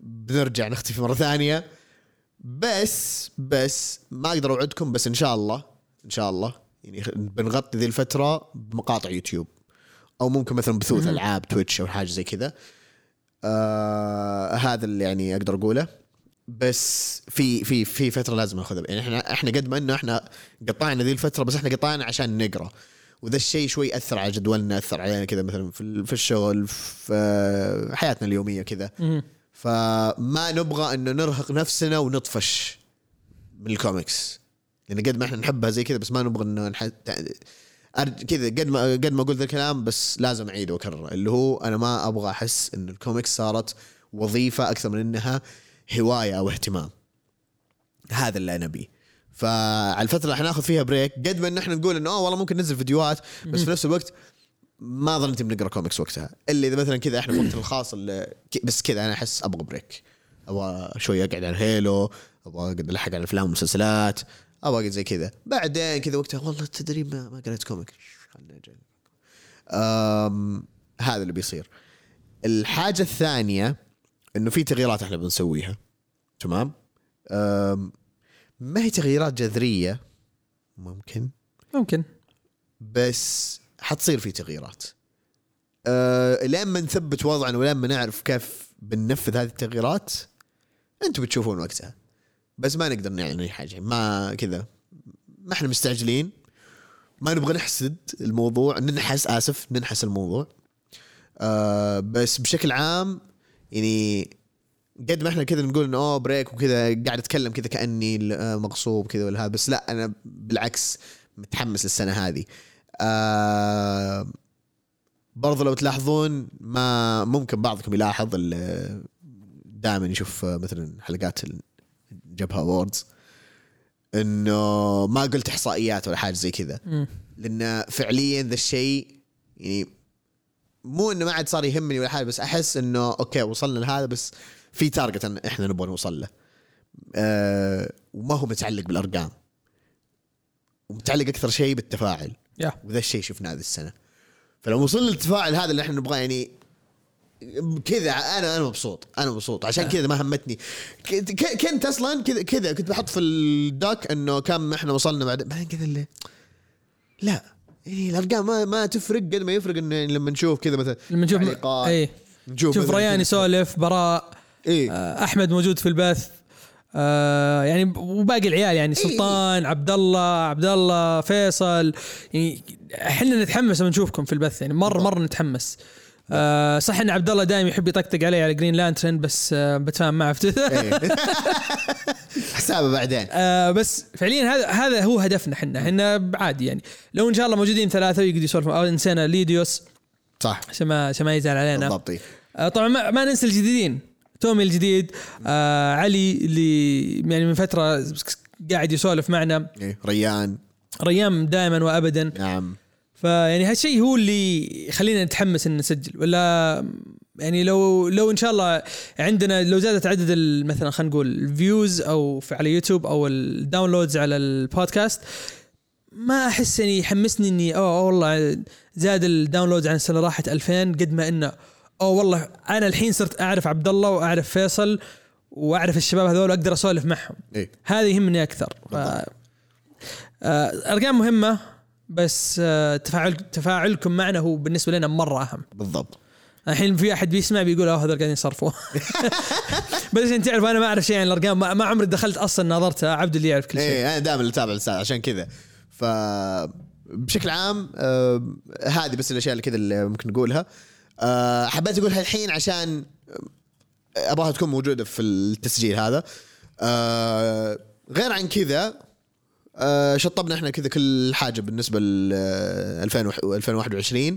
بنرجع نختفي مرة ثانية. بس بس ما أقدر أوعدكم بس إن شاء الله إن شاء الله يعني بنغطي ذي الفترة بمقاطع يوتيوب أو ممكن مثلا بثوث ألعاب تويتش أو حاجة زي كذا. آه هذا اللي يعني أقدر أقوله. بس في في في فترة لازم ناخذها. يعني إحنا إحنا قد ما إنه إحنا قطعنا ذي الفترة بس إحنا قطعنا عشان نقرأ. وذا الشيء شوي أثر على جدولنا أثر علينا كذا مثلا في ال- في الشغل في آه، حياتنا اليومية كذا. فما نبغى إنه نرهق نفسنا ونطفش من الكوميكس لأن قد ما إحنا نحبها زي كذا بس ما نبغى إنه نح... كذا قد ما قد ما أقول ذا الكلام بس لازم أعيد واكرره اللي هو أنا ما أبغى أحس إن الكوميكس صارت وظيفة أكثر من إنها هواية أو اهتمام. هذا اللي أنا ابيه فعلى الفترة اللي حناخذ فيها break قد ما إن إحنا نقول إنه اوه والله ممكن ننزل فيديوهات بس في نفس الوقت ما ظنيت بنقرأ كوميكس وقتها. إلا إذا مثلا كذا إحنا في وقتنا الخاص اللي بس كذا أنا أحس أبغى break أبغى شوي أقعد على Halo أبغى أقعد ألحق على الافلام والمسلسلات أبغى أقعد زي كذا. بعدين كذا وقتها والله تدري ما, ما قريت comic هذا اللي بيصير. الحاجة الثانية إنه في تغييرات إحنا بنسويها. تمام؟ ما هي تغييرات جذرية؟ ممكن. ممكن. بس حتصير في تغييرات. أه لين ما نثبت وضعنا ولين ما نعرف كيف بننفذ هذه التغييرات أنتم بتشوفون وقتها. بس ما نقدر نعلن أي حاجة. ما كذا. ما إحنا مستعجلين. ما نبغى نحسد الموضوع. ننحس آسف ننحس الموضوع. أه بس بشكل عام يعني قد ما إحنا كذا نقول إنه أوه بريك وكذا قاعد أتكلم كذا كأني آه، مغصوب كذا ولا هذا بس لا أنا بالعكس متحمس للسنة هذه. آه برضو لو تلاحظون ما ممكن بعضكم يلاحظ دائما يشوف آه، مثلا حلقات الجبهة Awards إنه ما قلت إحصائيات ولا حاجة زي كذا. لأن فعليا ذا الشيء يعني مو إنه ما عاد صار يهمني ولا حاجة بس أحس إنه okay وصلنا لهذا بس في target إحنا نبغى نوصل له. أه وما هو متعلق بالأرقام. ومتعلق أكثر شيء بالتفاعل. يا وذا الشيء شفناه هذه السنة. فلو وصلنا للتفاعل هذا اللي إحنا نبغاه يعني كذا أنا أنا مبسوط أنا مبسوط. عشان كذا ما همتني. كنت أصلا كذا كذا كنت بحط في الدوك إنه كم إحنا وصلنا بعد. بعدين كذا اللي لا. يعني الأرقام ما ما تفرق قد ما يفرق إنه لما نشوف كذا مثلا لما نشوف اي نشوف ريان يسولف براء إيه. آه، أحمد موجود في البث. آه يعني وباقي العيال يعني سلطان عبد الله عبد الله فيصل يعني إحنا نتحمس لما نشوفكم في البث يعني مرة مرة نتحمس. آه صح إن عبد الله دائما يحب يطقطق علي على Green Lantern بس آه بتفاهم معه. في. حسابه بعدين. آه بس فعليا هذا هذا هو هدفنا إحنا إحنا عادي يعني. لو إن شاء الله موجودين ثلاثة ويقعدوا يسولفوا أو نسينا ليديوس. صح. عشان ما عشان ما يزعل علينا. بالضبط. آه، طبعا ما, ما ننسى الجديدين. تومي الجديد آه علي اللي يعني من فترة قاعد يسولف معنا. إيه. ريان. ريام دائما وابدا. نعم. فيعني هالشيء هو اللي يخلينا نتحمس إن نسجل. ولا يعني لو لو إن شاء الله عندنا لو زادت عدد مثلا خلينا نقول الـ views أو في على يوتيوب أو الـ downloads على البودكاست ما أحس يعني يحمسني إني أوه والله زاد الداونلودز عن السنة راحت 2000 قد ما إنه أوه والله أنا الحين صرت أعرف عبد الله وأعرف فيصل وأعرف الشباب هذول وأقدر أسولف معهم. إيه. هذا يهمني أكثر. ف... آه، أرقام مهمة بس آه، تفاعل تفاعلكم معنا هو بالنسبة لنا مرة أهم. بالضبط. الحين في أحد بيسمع بيقول آه هذول قاعدين يصرفوا. بس عشان تعرف أنا ما أعرف شيء عن الأرقام. ما, عمري دخلت أصلا ناظرتها عبد اللي يعرف كل شيء. إيه أنا دائما أتابع الأستاذ عشان كذا. ف بشكل عام آه هذه بس الأشياء اللي كذا اللي ممكن نقولها. آه حبيت أقولها الحين عشان أبغاها تكون موجودة في التسجيل هذا. آه غير عن كذا آه شطبنا إحنا كذا كل حاجة بالنسبة ل 2021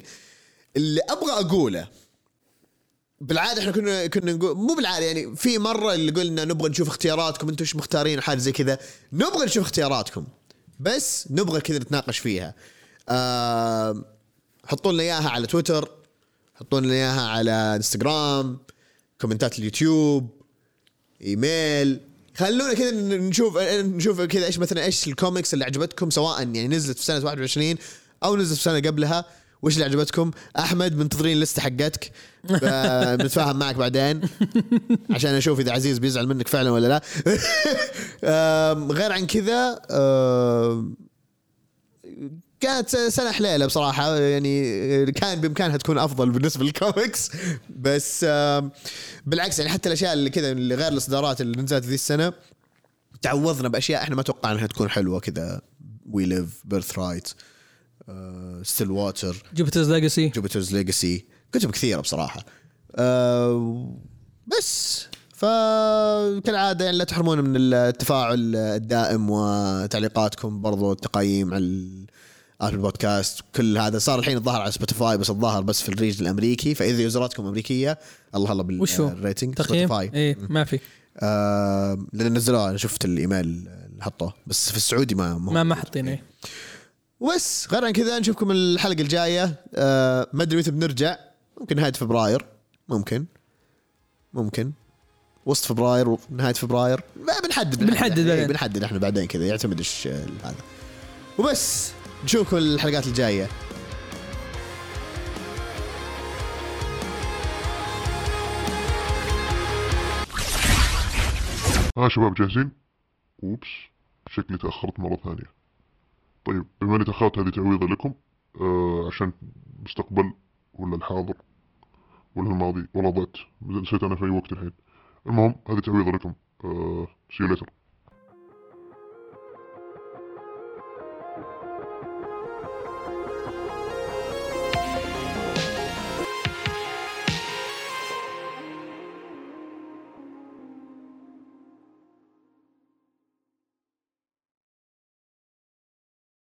اللي أبغى أقوله بالعادة إحنا كنا كنا نقول مو بالعادة يعني في مرة اللي قلنا نبغى نشوف اختياراتكم أنتم إيش مختارين؟ وحاجه زي كذا. نبغى نشوف اختياراتكم بس نبغى كذا نتناقش فيها. حطوا لنا إياها على تويتر حطوا لنا إياها على إنستغرام comment ات اليوتيوب إيميل. خلونا كذا نشوف نشوف كذا إيش مثلا إيش الكوميكس اللي عجبتكم سواء يعني نزلت في سنة 21 أو نزلت في سنة قبلها وش اللي عجبتكم؟ أحمد منتظرين الـ list ه حقتك. بنتفاهم معك بعدين. عشان أشوف إذا عزيز بيزعل منك فعلا ولا لا. غير عن كذا كانت سنة حليلة بصراحة يعني كان بإمكانها تكون أفضل بالنسبة للكوميكس. بس بالعكس يعني حتى الأشياء اللي كذا اللي غير الإصدارات اللي نزلت ذي السنة تعوضنا بأشياء إحنا ما توقعنا إنها تكون حلوة كذا. We Live Birthright Stillwater Jupiter's Legacy Jupiter's Legacy كتب كثيرة بصراحة. أه بس فكالعادة يعني لا تحرمونا من التفاعل الدائم وتعليقاتكم برضو التقييم على Apple Podcasts كل هذا. صار الحين الظاهر على سبوتيفاي بس الظاهر بس في الـ region الأمريكي. فإذا user اتكم أمريكية الله الله؟ بال rating تقييم؟ سبوتيفاي إيه ما في. آه لأن نزلوها أنا شفت الإيميل اللي حطوه. بس في السعودي ما ما ما حاطين إيه. وبس غير عن كذا نشوفكم الحلقة الجاية. آه ما أدري متى بنرجع. ممكن نهاية فبراير. ممكن. ممكن. وسط فبراير نهاية فبراير. ما بنحدد بنحدد. إيه،. بنحدد إحنا بعدين كذا. يعتمد إيش آه، هذا. وبس. نشوفكم الحلقات الجاية. ها شباب جاهزين؟ أوبس. شكلي تأخرت مرة ثانية. طيب بما إني تأخرت هذه تعويضة لكم. آه عشان المستقبل ولا الحاضر ولا الماضي. والله ضعت. نسيت أنا في أي وقت الحين. المهم هذه تعويضة لكم. آه سي ليتر